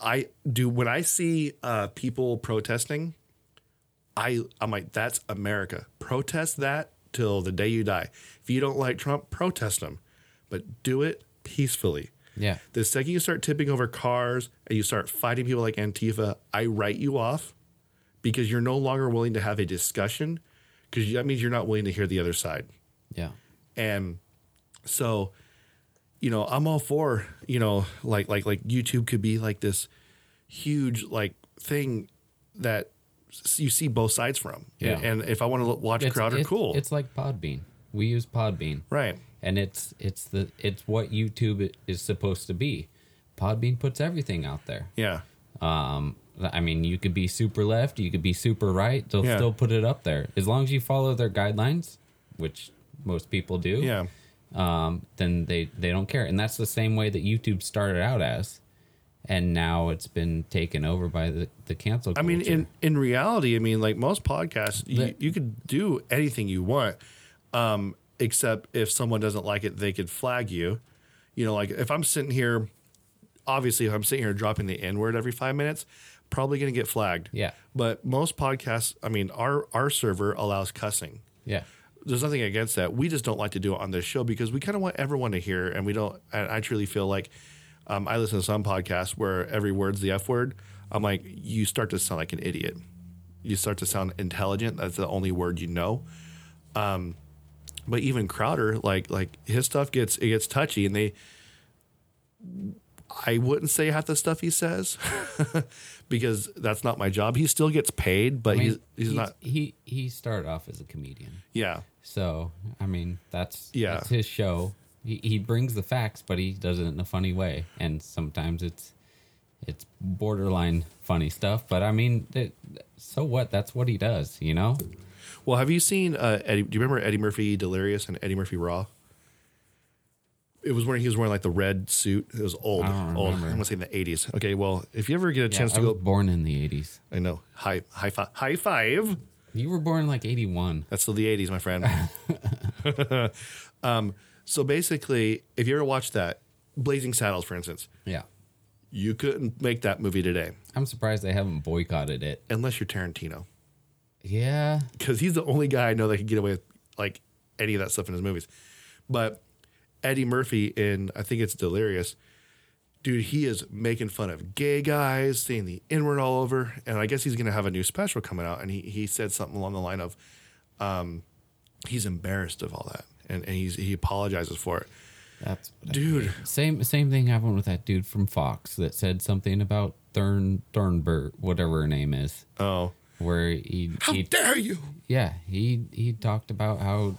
I do when I see uh, people protesting, I I'm like that's America. Protest that till the day you die. If you don't like Trump, protest him, but do it peacefully. Yeah. The second you start tipping over cars and you start fighting people like Antifa, I write you off because you're no longer willing to have a discussion because that means you're not willing to hear the other side. Yeah. And so, you know, I'm all for, you know, like like like YouTube could be like this huge like thing that you see both sides from. Yeah. And if I want to watch It's, Crowder, it's- cool. It's like Podbean. We use Podbean. right. And it's it's the it's what YouTube is supposed to be. Podbean puts everything out there. Yeah. Um, I mean, you could be super left, you could be super right. They'll Yeah. still put it up there as long as you follow their guidelines, which most people do. Yeah. Um, then they they don't care, and that's the same way that YouTube started out as, and now it's been taken over by the the cancel. I mean, in in reality, I mean, like most podcasts, you, The- you could do anything you want, um, except if someone doesn't like it, they could flag you. You know, like if I'm sitting here, obviously, if I'm sitting here dropping the N word every five minutes, probably going to get flagged. Yeah. But most podcasts, I mean, our our server allows cussing. yeah, There's nothing against that. We just don't like to do it on this show because we kind of want everyone to hear, and we don't. And I truly feel like um, I listen to some podcasts where every word's the F word. I'm like, you start to sound like an idiot. You start to sound intelligent. That's the only word you know. Um, but even Crowder, like like his stuff gets it gets touchy, and they. I wouldn't say half the stuff he says because that's not my job. He still gets paid, but I mean, he's he's not. He he started off as a comedian, Yeah, so I mean that's Yeah. that's his show. He he brings the facts, but he does it in a funny way, and sometimes it's it's borderline funny stuff. But I mean, it, so what? That's what he does, you know. Well, have you seen uh, Eddie? Do you remember Eddie Murphy Delirious and Eddie Murphy Raw? It was when he was wearing like the red suit. It was old, I old. I'm gonna say in the 80s. Okay, well, if you ever get a Yeah, chance I to was go, born in the '80s. I know high high five, high five. You were born like '81. That's still the 80s, my friend. um, so basically, if you ever watched that Blazing Saddles, for instance, Yeah, you couldn't make that movie today I'm surprised they haven't boycotted it. unless you're Tarantino, Yeah, because he's the only guy I know that can get away with like any of that stuff in his movies. But Eddie Murphy in I think it's Delirious, dude, he is making fun of gay guys, saying the N word all over, and I guess he's gonna have a new special coming out, and he he said something along the line of, um, he's embarrassed of all that, and and he's he apologizes for it, that's dude. Same same thing happened with that dude from Fox that said something about Thurn Thurnberg, whatever her name is, Oh, where he, how he dare you? yeah he he talked about how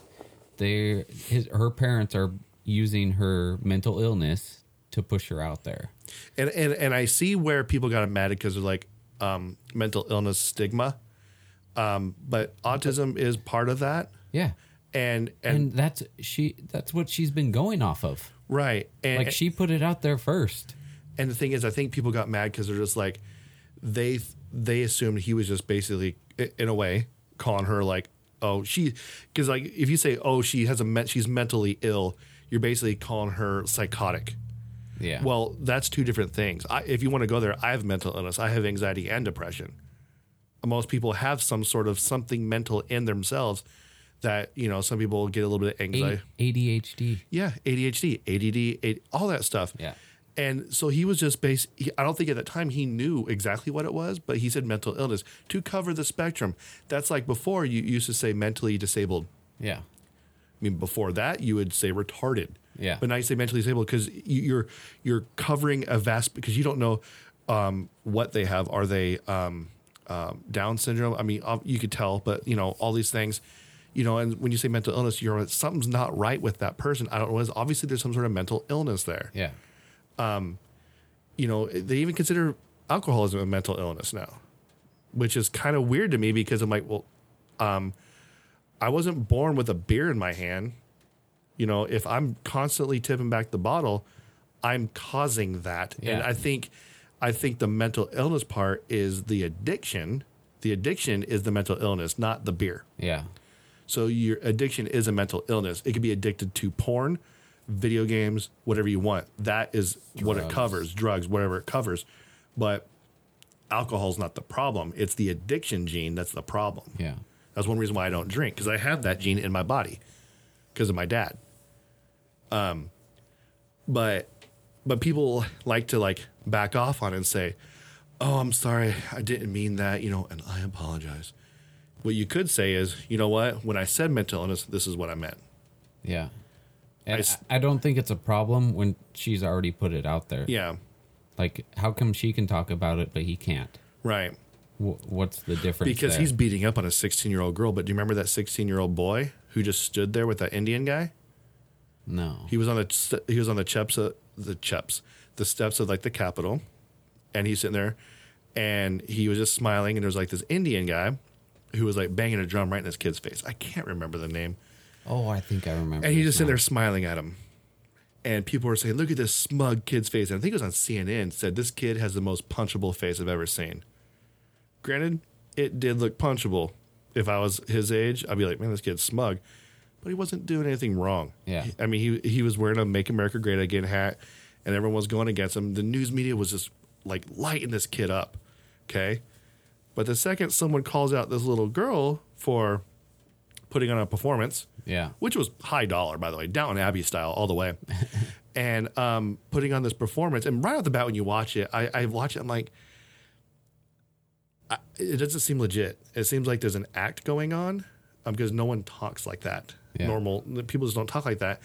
they his her parents are using her mental illness to push her out there. And and and I see where people got mad because of like um, mental illness stigma, um, but autism is part of that, Yeah. and and, And that's she that's what she's been going off of. right, and Like she put it out there first. and the thing is, I think people got mad because they're just like they they assumed he was just basically in a way calling her like oh she because like if you say oh she has a men- she's mentally ill you're basically calling her psychotic Yeah. Well, that's two different things. I, if you want to go there, I have mental illness. I have anxiety and depression. Most people have some sort of something mental in themselves that, you know, some people get a little bit of anxiety. ADHD. Yeah, ADHD, ADD, AD, all that stuff. Yeah. And so he was just based, he, I don't think at the time he knew exactly what it was, but he said mental illness to cover the spectrum. That's like before you used to say mentally disabled. Yeah. I mean, before that, you would say retarded. Yeah. But now you say mentally disabled because you're you're covering a vast because you don't know um, what they have. Are they um, um, Down syndrome? I mean, you could tell, but you know all these things. You know, and when you say mental illness, you're something's not right with that person. I don't know. what it is. Obviously, there's some sort of mental illness there. Yeah. You know, they even consider alcoholism a mental illness now, which is kind of weird to me because I'm like, well, um, I wasn't born with a beer in my hand. You know, if I'm constantly tipping back the bottle, I'm causing that. And I think I think the mental illness part is the addiction. The addiction is the mental illness, not the beer. Yeah. So your addiction is a mental illness. It could be addicted to porn, video games, whatever you want. That is what it covers, drugs, whatever it covers. But alcohol's not the problem. It's the addiction gene that's the problem. Yeah. That's one reason why I don't drink because I have that gene in my body because of my dad. Um, but but people like to like back off on it and say, "Oh, I'm sorry, I didn't mean that," you know, and I apologize. What you could say is, you know what? When I said mental illness, this is what I meant. Yeah. And I I, don't think it's a problem when she's already put it out there. Yeah, Like, how come she can talk about it but he can't? right. Wh- What's the difference? Because there? he's beating up on a 16 year old girl. But do you remember that 16 year old boy who just stood there with that Indian guy? No. He was on the he was on the steps of uh, the steps the steps of like the Capitol, and he's sitting there, and he was just smiling, and there was like this Indian guy, who was like banging a drum right in this kid's face. I can't remember the name, oh, I think I remember. and he this just sitting there smiling at him, and people were saying, "Look at this smug kid's face." And I think it was on CNN said this kid has the most punchable face I've ever seen. Granted, it did look punchable. If I was his age, I'd be like, "Man, this kid's smug," but he wasn't doing anything wrong. Yeah. I mean, he he was wearing a "Make America Great Again" hat, and everyone was going against him. The news media was just like lighting this kid up. Okay, but the second someone calls out this little girl for putting on a performance, Yeah. which was high dollar, by the way, Downton Abbey style all the way, and um, putting on this performance, and right off the bat when you watch it, I, I watch it, I'm like. I, it doesn't seem legit. It seems like there's an act going on um, because no one talks like that. Yeah. Normal people just don't talk like that.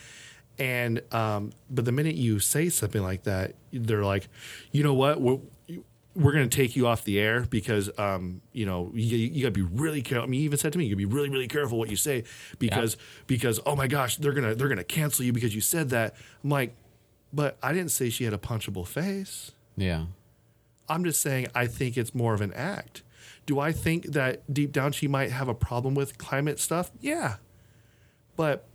And um, but the minute you say something like that, they're like, you know what, we're we're gonna take you off the air because um, you know you, you gotta be really careful. I mean, you even said to me, you gotta be really really careful what you say because because oh my gosh, they're gonna they're gonna cancel you because you said that. I'm like, but I didn't say she had a punchable face. Yeah. I'm just saying I think it's more of an act. Do I think that deep down she might have a problem with climate stuff? Yeah. But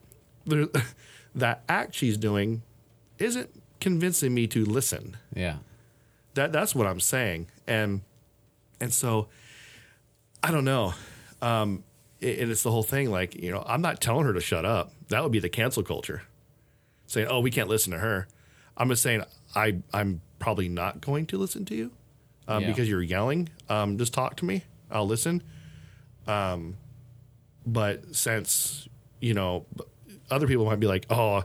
there, that act she's doing isn't convincing me to listen. Yeah. That that's what I'm saying. And and so I don't know. Um and it's the whole thing like, you know, I'm not telling her to shut up. That would be the cancel culture. Saying, "Oh, we can't listen to her." I'm just saying I I'm probably not going to listen to you um, Yeah. because you're yelling. Um, just talk to me. I'll listen. Um, but since you know, other people might be like, "Oh,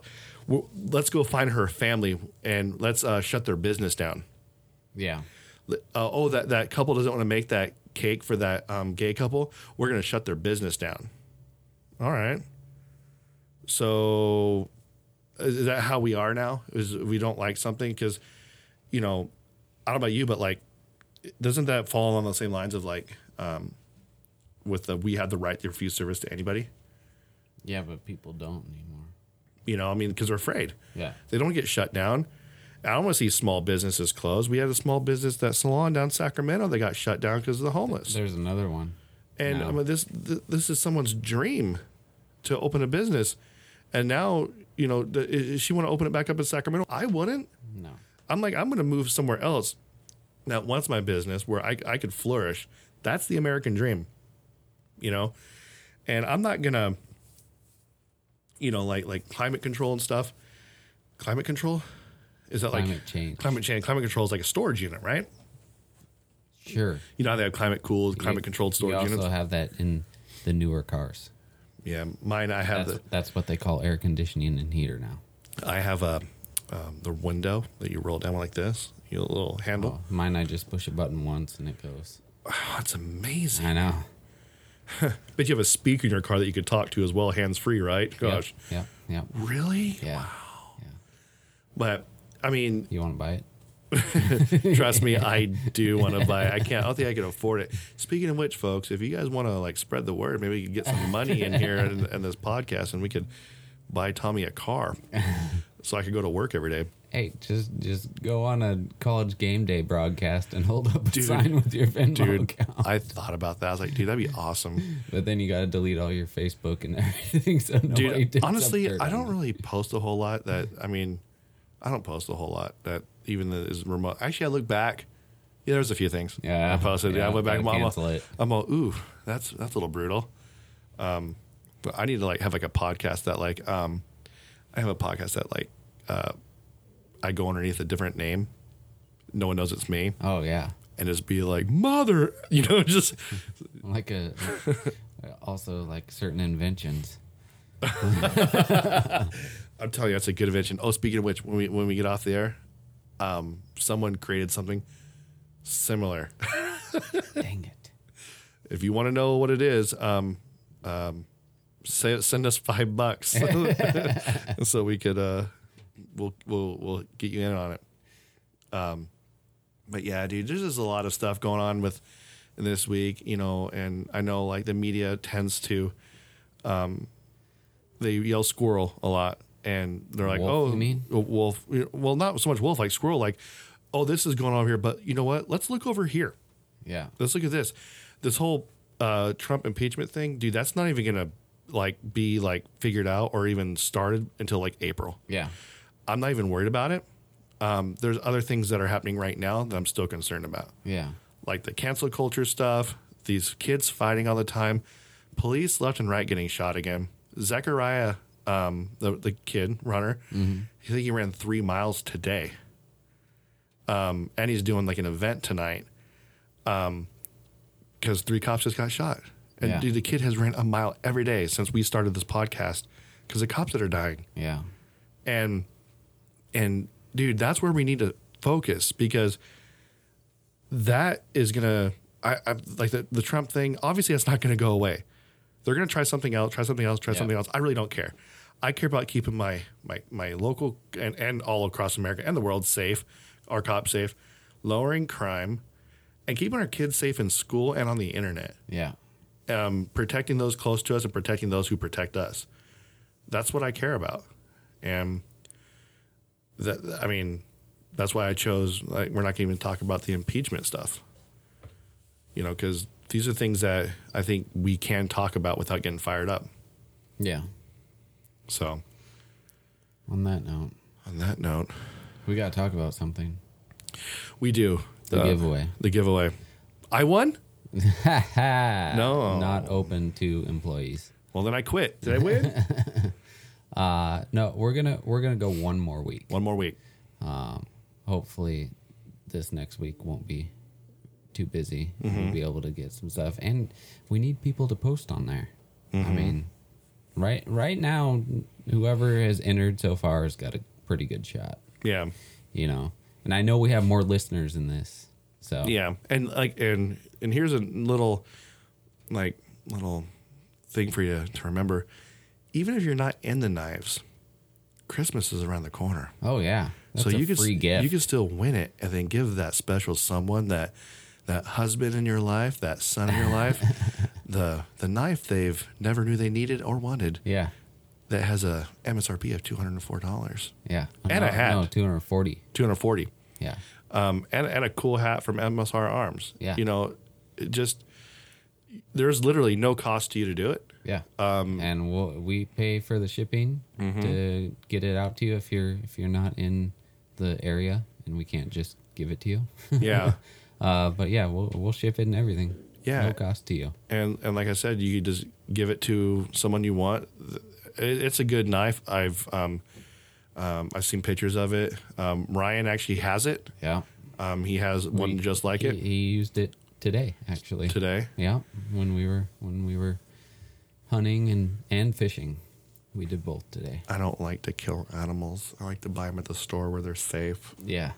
let's go find her family and let's uh, shut their business down." Yeah. uh, oh that that couple doesn't want to make that cake for that um, gay couple we're going to shut their business down all right so is that how we are now is we don't like something because you know i don't know about you but like doesn't that fall on the same lines of like um, with the we have the right to refuse service to anybody Yeah, but people don't anymore. you know i mean because they're afraid Yeah. They don't get shut down. I don't want to see small businesses close. We had a small business, that salon down Sacramento, that got shut down because of the homeless. There's another one. and no. I mean, this th- this is someone's dream to open a business, and now you know, the, is she want to open it back up in Sacramento? I wouldn't. No. I'm like, I'm going to move somewhere else that wants my business where I, I could flourish. That's the American dream, you know? And I'm not going to, you know, like, like climate control and stuff. Climate control? Is that Climate like change. Climate change. Climate control is like a storage unit, right? Sure. You know how they have climate cooled, climate controlled storage. You storage also units? have that in the newer cars. Yeah, mine. I have That's, the that's what they call air conditioning and heater now. I have a um, the window that you roll down like this. You know, little handle. Oh, mine, I just push a button once and it goes. Oh, it's amazing. I know. But you have a speaker in your car that you could talk to as well, hands free, right? Gosh, Yeah. Yeah. really? Yeah. Yeah. But I mean, You want to buy it? trust me, I do want to buy. it. I can't. I don't think I can afford it. Speaking of which, folks, if you guys want to like spread the word, maybe we could get some money in here and, in this podcast, and we could buy Tommy a car, so I could go to work every day. Hey, just just go on a college game day broadcast and hold up a Dude. sign with your Venmo Dude, account. I thought about that. I was like, dude, that'd be awesome. But then you got to delete all your Facebook and everything. So Dude, honestly, I don't really post a whole lot. That I mean, I don't post a whole lot. That even that is remote. Actually, I look back. Yeah, there's a few things. Yeah, I posted. Yeah, I went back. I'm all. I'm all, ooh, that's that's a little brutal. Um, but I need to like have like a podcast that like um, I have a podcast that like uh, I go underneath a different name. No one knows it's me, Oh yeah, and just be like, mother, you know, just like a also like certain inventions. I'm telling you, that's a good invention. Oh, speaking of which, when we when we get off the air, um, someone created something similar. Dang it! if you want to know what it is, um, um, say, send us five bucks so we could uh, we'll we'll we'll get you in on it. Um, but yeah, dude, there's just a lot of stuff going on with this week, you know, and I know like the media tends to um, they yell squirrel a lot, and they're like, Wolf, "Oh, you mean? wolf." Well, not so much wolf, like squirrel. Like, oh, this is going on over here, but you know what? Let's look over here. Yeah. Let's look at this. This whole uh, Trump impeachment thing, dude. That's not even gonna like be like figured out or even started until like April. Yeah. I'm not even worried about it. Um, there's other things that are happening right now that I'm still concerned about Yeah. like the cancel culture stuff, these kids fighting all the time, police left and right getting shot again. Zechariah, um, the the kid runner, Mm-hmm. I think he ran three miles today. Um, and he's doing like an event tonight. Um, because three cops just got shot, and Yeah. dude, the kid has ran a mile every day since we started this podcast because the cops that are dying Yeah. and and dude that's where we need to focus because that is gonna I, I like the, the trump thing obviously that's not gonna go away they're gonna try something else try something else try Yeah. something else i really don't care i care about keeping my my my local and, and all across america and the world safe our cops safe lowering crime and keeping our kids safe in school and on the internet Yeah. um, protecting those close to us and protecting those who protect us. That's what I care about, and that I mean, that's why I chose. Like, we're not going to even talk about the impeachment stuff, you know, because these are things that I think we can talk about without getting fired up. Yeah. So, On that note, on that note, we got to talk about something. we do The giveaway. The giveaway. I won. no. Not open to employees. Well, then I quit. Did I win? Uh no, we're going to we're to go one more week. One more week. Um hopefully this next week won't be too busy. Mm-hmm. We'll be able to get some stuff and we need people to post on there. Mm-hmm. I mean, right right now whoever has entered so far has got a pretty good shot, Yeah. you know. And I know we have more listeners in this. So Yeah, and like and and here's a little like little thing for you to remember. Even if you're not in the knives, Christmas is around the corner. Oh yeah. That's so a you can free gift. you can still win it and then give that special someone that that husband in your life, that son in your life, the the knife they've never knew they needed or wanted yeah. that has a MSRP of two hundred and four dollars, Yeah. And no, a hat. No, 240. two hundred forty. Yeah. um, and and a cool hat from MSR Arms. Yeah. you know, it just there's literally no cost to you to do it. Yeah. Um, and we'll, we pay for the shipping Mm-hmm. to get it out to you if you're if you're not in the area and we can't just give it to you. Yeah, uh, but yeah, we'll we'll ship it and everything. Yeah. No cost to you. and and like I said, you just give it to someone you want. It's a good knife. I've um, um, I've seen pictures of it. Um, Ryan actually has it. Yeah. Um, he has one We- just like he, it He used it today actually. today. Yeah. When we were when we were hunting and and fishing, we did both today. I don't like to kill animals. I like to buy them at the store where they're safe, Yeah.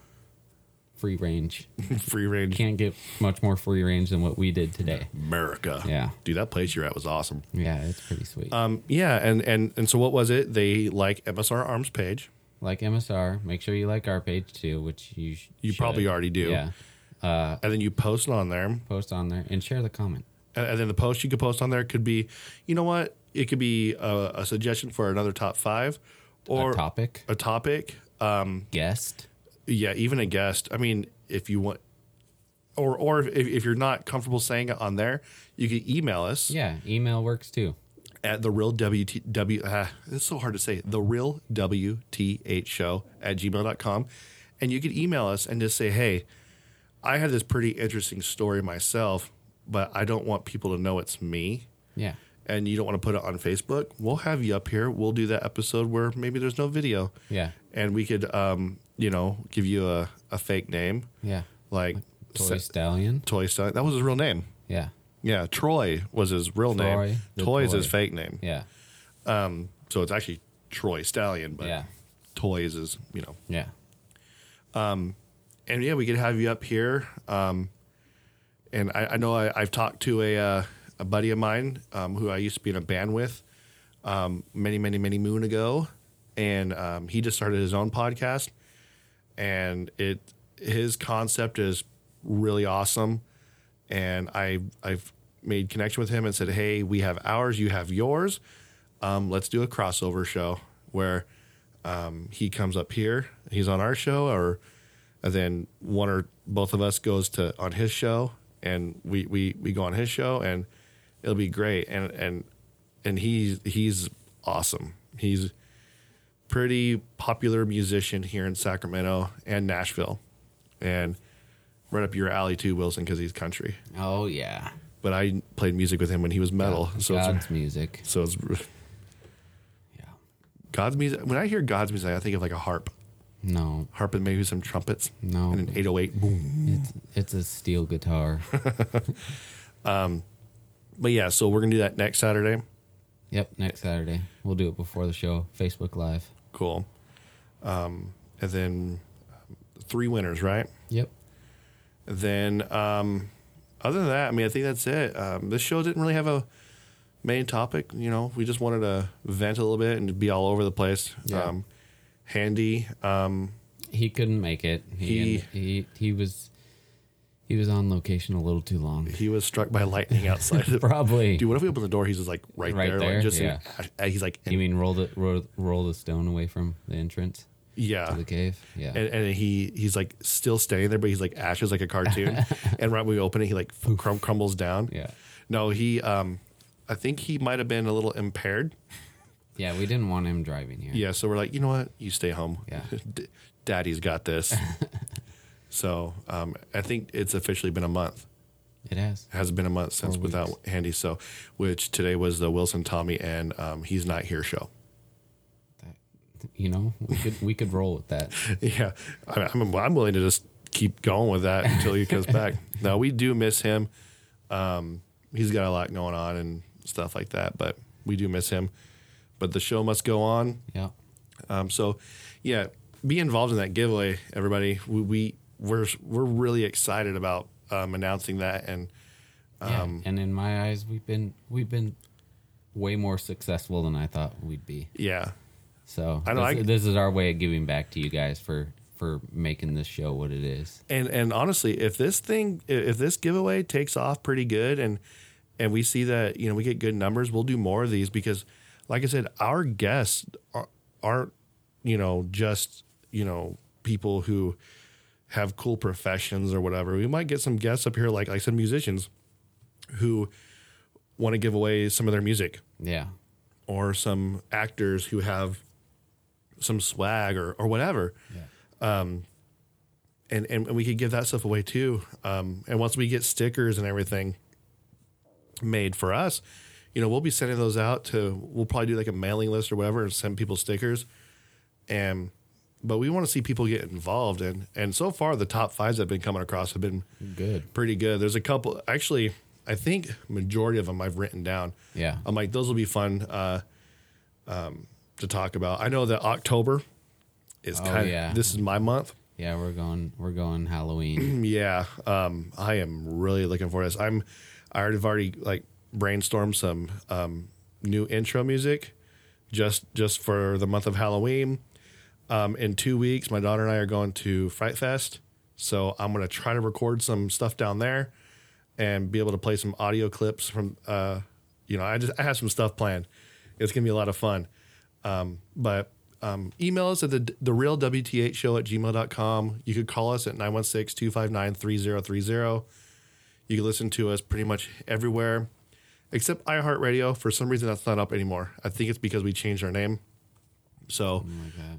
Free range. free range. Can't get much more free range than what we did today. America. Yeah. dude, that place you're at was awesome. Yeah, it's pretty sweet. Um, yeah, and and and so what was it? They like MSR Arms page. like MSR, make sure you like our page too, which you sh- You should. probably already do. Yeah, Uh, and then you post on there. post on there and share the comment. And, and then the post you could post on there could be, you know what? It could be a, a suggestion for another top five, or a topic, A topic. Um, guest. Yeah, even a guest. I mean, if you want, or or if, if you're not comfortable saying it on there, you can email us Yeah, email works too. at the real WTW. Uh, it's so hard to say. The real WTH show at gmail.com. And you can email us and just say, hey, I have this pretty interesting story myself, but I don't want people to know it's me. Yeah, And you don't want to put it on Facebook. We'll have you up here. We'll do that episode where maybe there's no video. yeah, And we could, um, you know, give you a, a fake name yeah. like Toy Se- Stallion. Toy Stallion. That was his real name. Yeah, Yeah, Troy was his real Troy name. the Toy is his fake name. yeah, Um, So it's actually Troy Stallion, but yeah, Toys is, you know. yeah. Um, And yeah, we could have you up here. Um, and I, I know I, I've talked to a uh, a buddy of mine um, who I used to be in a band with um, many, many, many moon ago, and um, he just started his own podcast. And it his concept is really awesome, and I I've made connection with him and said, hey, we have ours, you have yours. Um, let's do a crossover show where um, he comes up here. He's on our show, or then one or both of us goes to on his show, and we we we go on his show, and it'll be great. And and and he's he's awesome. He's pretty popular musician here in Sacramento and Nashville, and right up your alley too, Wilson, because he's country. Oh yeah. But I played music with him when he was metal, so it's, God's music. so it's Yeah. God's music. When I hear God's music, I think of like a harp, No, harp and maybe some trumpets, No. and an 808. Boom. it's it's a steel guitar. um, But yeah, so we're gonna do that next Saturday. yep, next Saturday. We'll do it before the show. Facebook Live. Cool. Um, and then um, three winners, right? Yep. Then, um, other than that, I mean, I think that's it. Um, this show didn't really have a main topic. You know, we just wanted to vent a little bit and be all over the place. Yeah. Um, handy. Um, He couldn't make it. He He- he he was he was on location a little too long. he was struck by lightning outside. Probably. Dude, what if we open the door? He's just like right, Right there, there, Like just yeah. he's like, You mean roll the roll, roll the stone away from the entrance yeah. to the cave? Yeah. and, and he he's like still standing there, but he's like ashes like a cartoon. and right when we open it, he like crum- crumbles down. Yeah. No, he um, I think he might have been a little impaired. yeah, we didn't want him driving here. Yeah, so we're like, you know what? You stay home. Yeah. D- Daddy's got this. So um, I think it's officially been a month. It has. It has been a month since Four without weeks. Handy. So, which today was the Wilson Tommy and um, he's not here show. You know, we could we could roll with that. Yeah, I, I'm I'm willing to just keep going with that until he comes back. Now we do miss him. Um, he's got a lot going on and stuff like that, but we do miss him. But the show must go on. Yeah. Um, so, yeah, be involved in that giveaway, everybody. We, we we're we're really excited about um, announcing that, and Yeah. Um, and in my eyes, we've been we've been way more successful than I thought we'd be. yeah, So I know, this, I- this is our way of giving back to you guys for for making this show what it is. and and honestly, if this thing, if this giveaway takes off pretty good, and and we see that you know we get good numbers, we'll do more of these because, like I said, our guests are, aren't you know just you know people who have cool professions or whatever. We might get some guests up here, like like some musicians, who want to give away some of their music. Yeah. or some actors who have some swag or, or whatever. Yeah. Um, and, and, and we could give that stuff away too. Um, and once we get stickers and everything made for us, you know, we'll be sending those out to, we'll probably do like a mailing list or whatever and send people stickers. And, but we want to see people get involved. And, and so far, the top fives have been coming across have been Good. pretty good. There's a couple, actually, I think majority of them I've written down. Yeah. I'm like, those will be fun uh, um, to talk about. I know that October is Oh, kind of yeah. this is my month. Yeah, we're going we're going Halloween. Yeah, um, I am really looking forward to this. I'm I already have already like brainstormed some um, new intro music just just for the month of Halloween. Um, in two weeks, my daughter and I are going to Fright Fest, so I'm gonna try to record some stuff down there and be able to play some audio clips from. Uh, you know, I just I have some stuff planned. It's gonna be a lot of fun. Um, but um, email us at the the real WTH show at gmail.com. You could call us at 916-259-3030. You can listen to us pretty much everywhere except iHeartRadio. For some reason, that's not up anymore. I think it's because we changed our name. So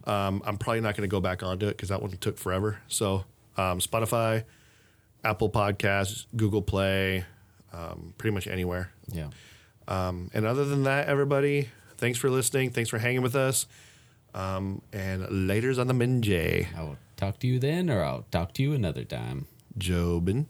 um, I'm probably not going to go back onto it because that one took forever. So um, Spotify, Apple Podcasts, Google Play, um, pretty much anywhere. yeah. Um, and other than that, everybody, thanks for listening. Thanks for hanging with us. Um, and later's on the Minjay. I will talk to you then or I'll talk to you another time. Jobin.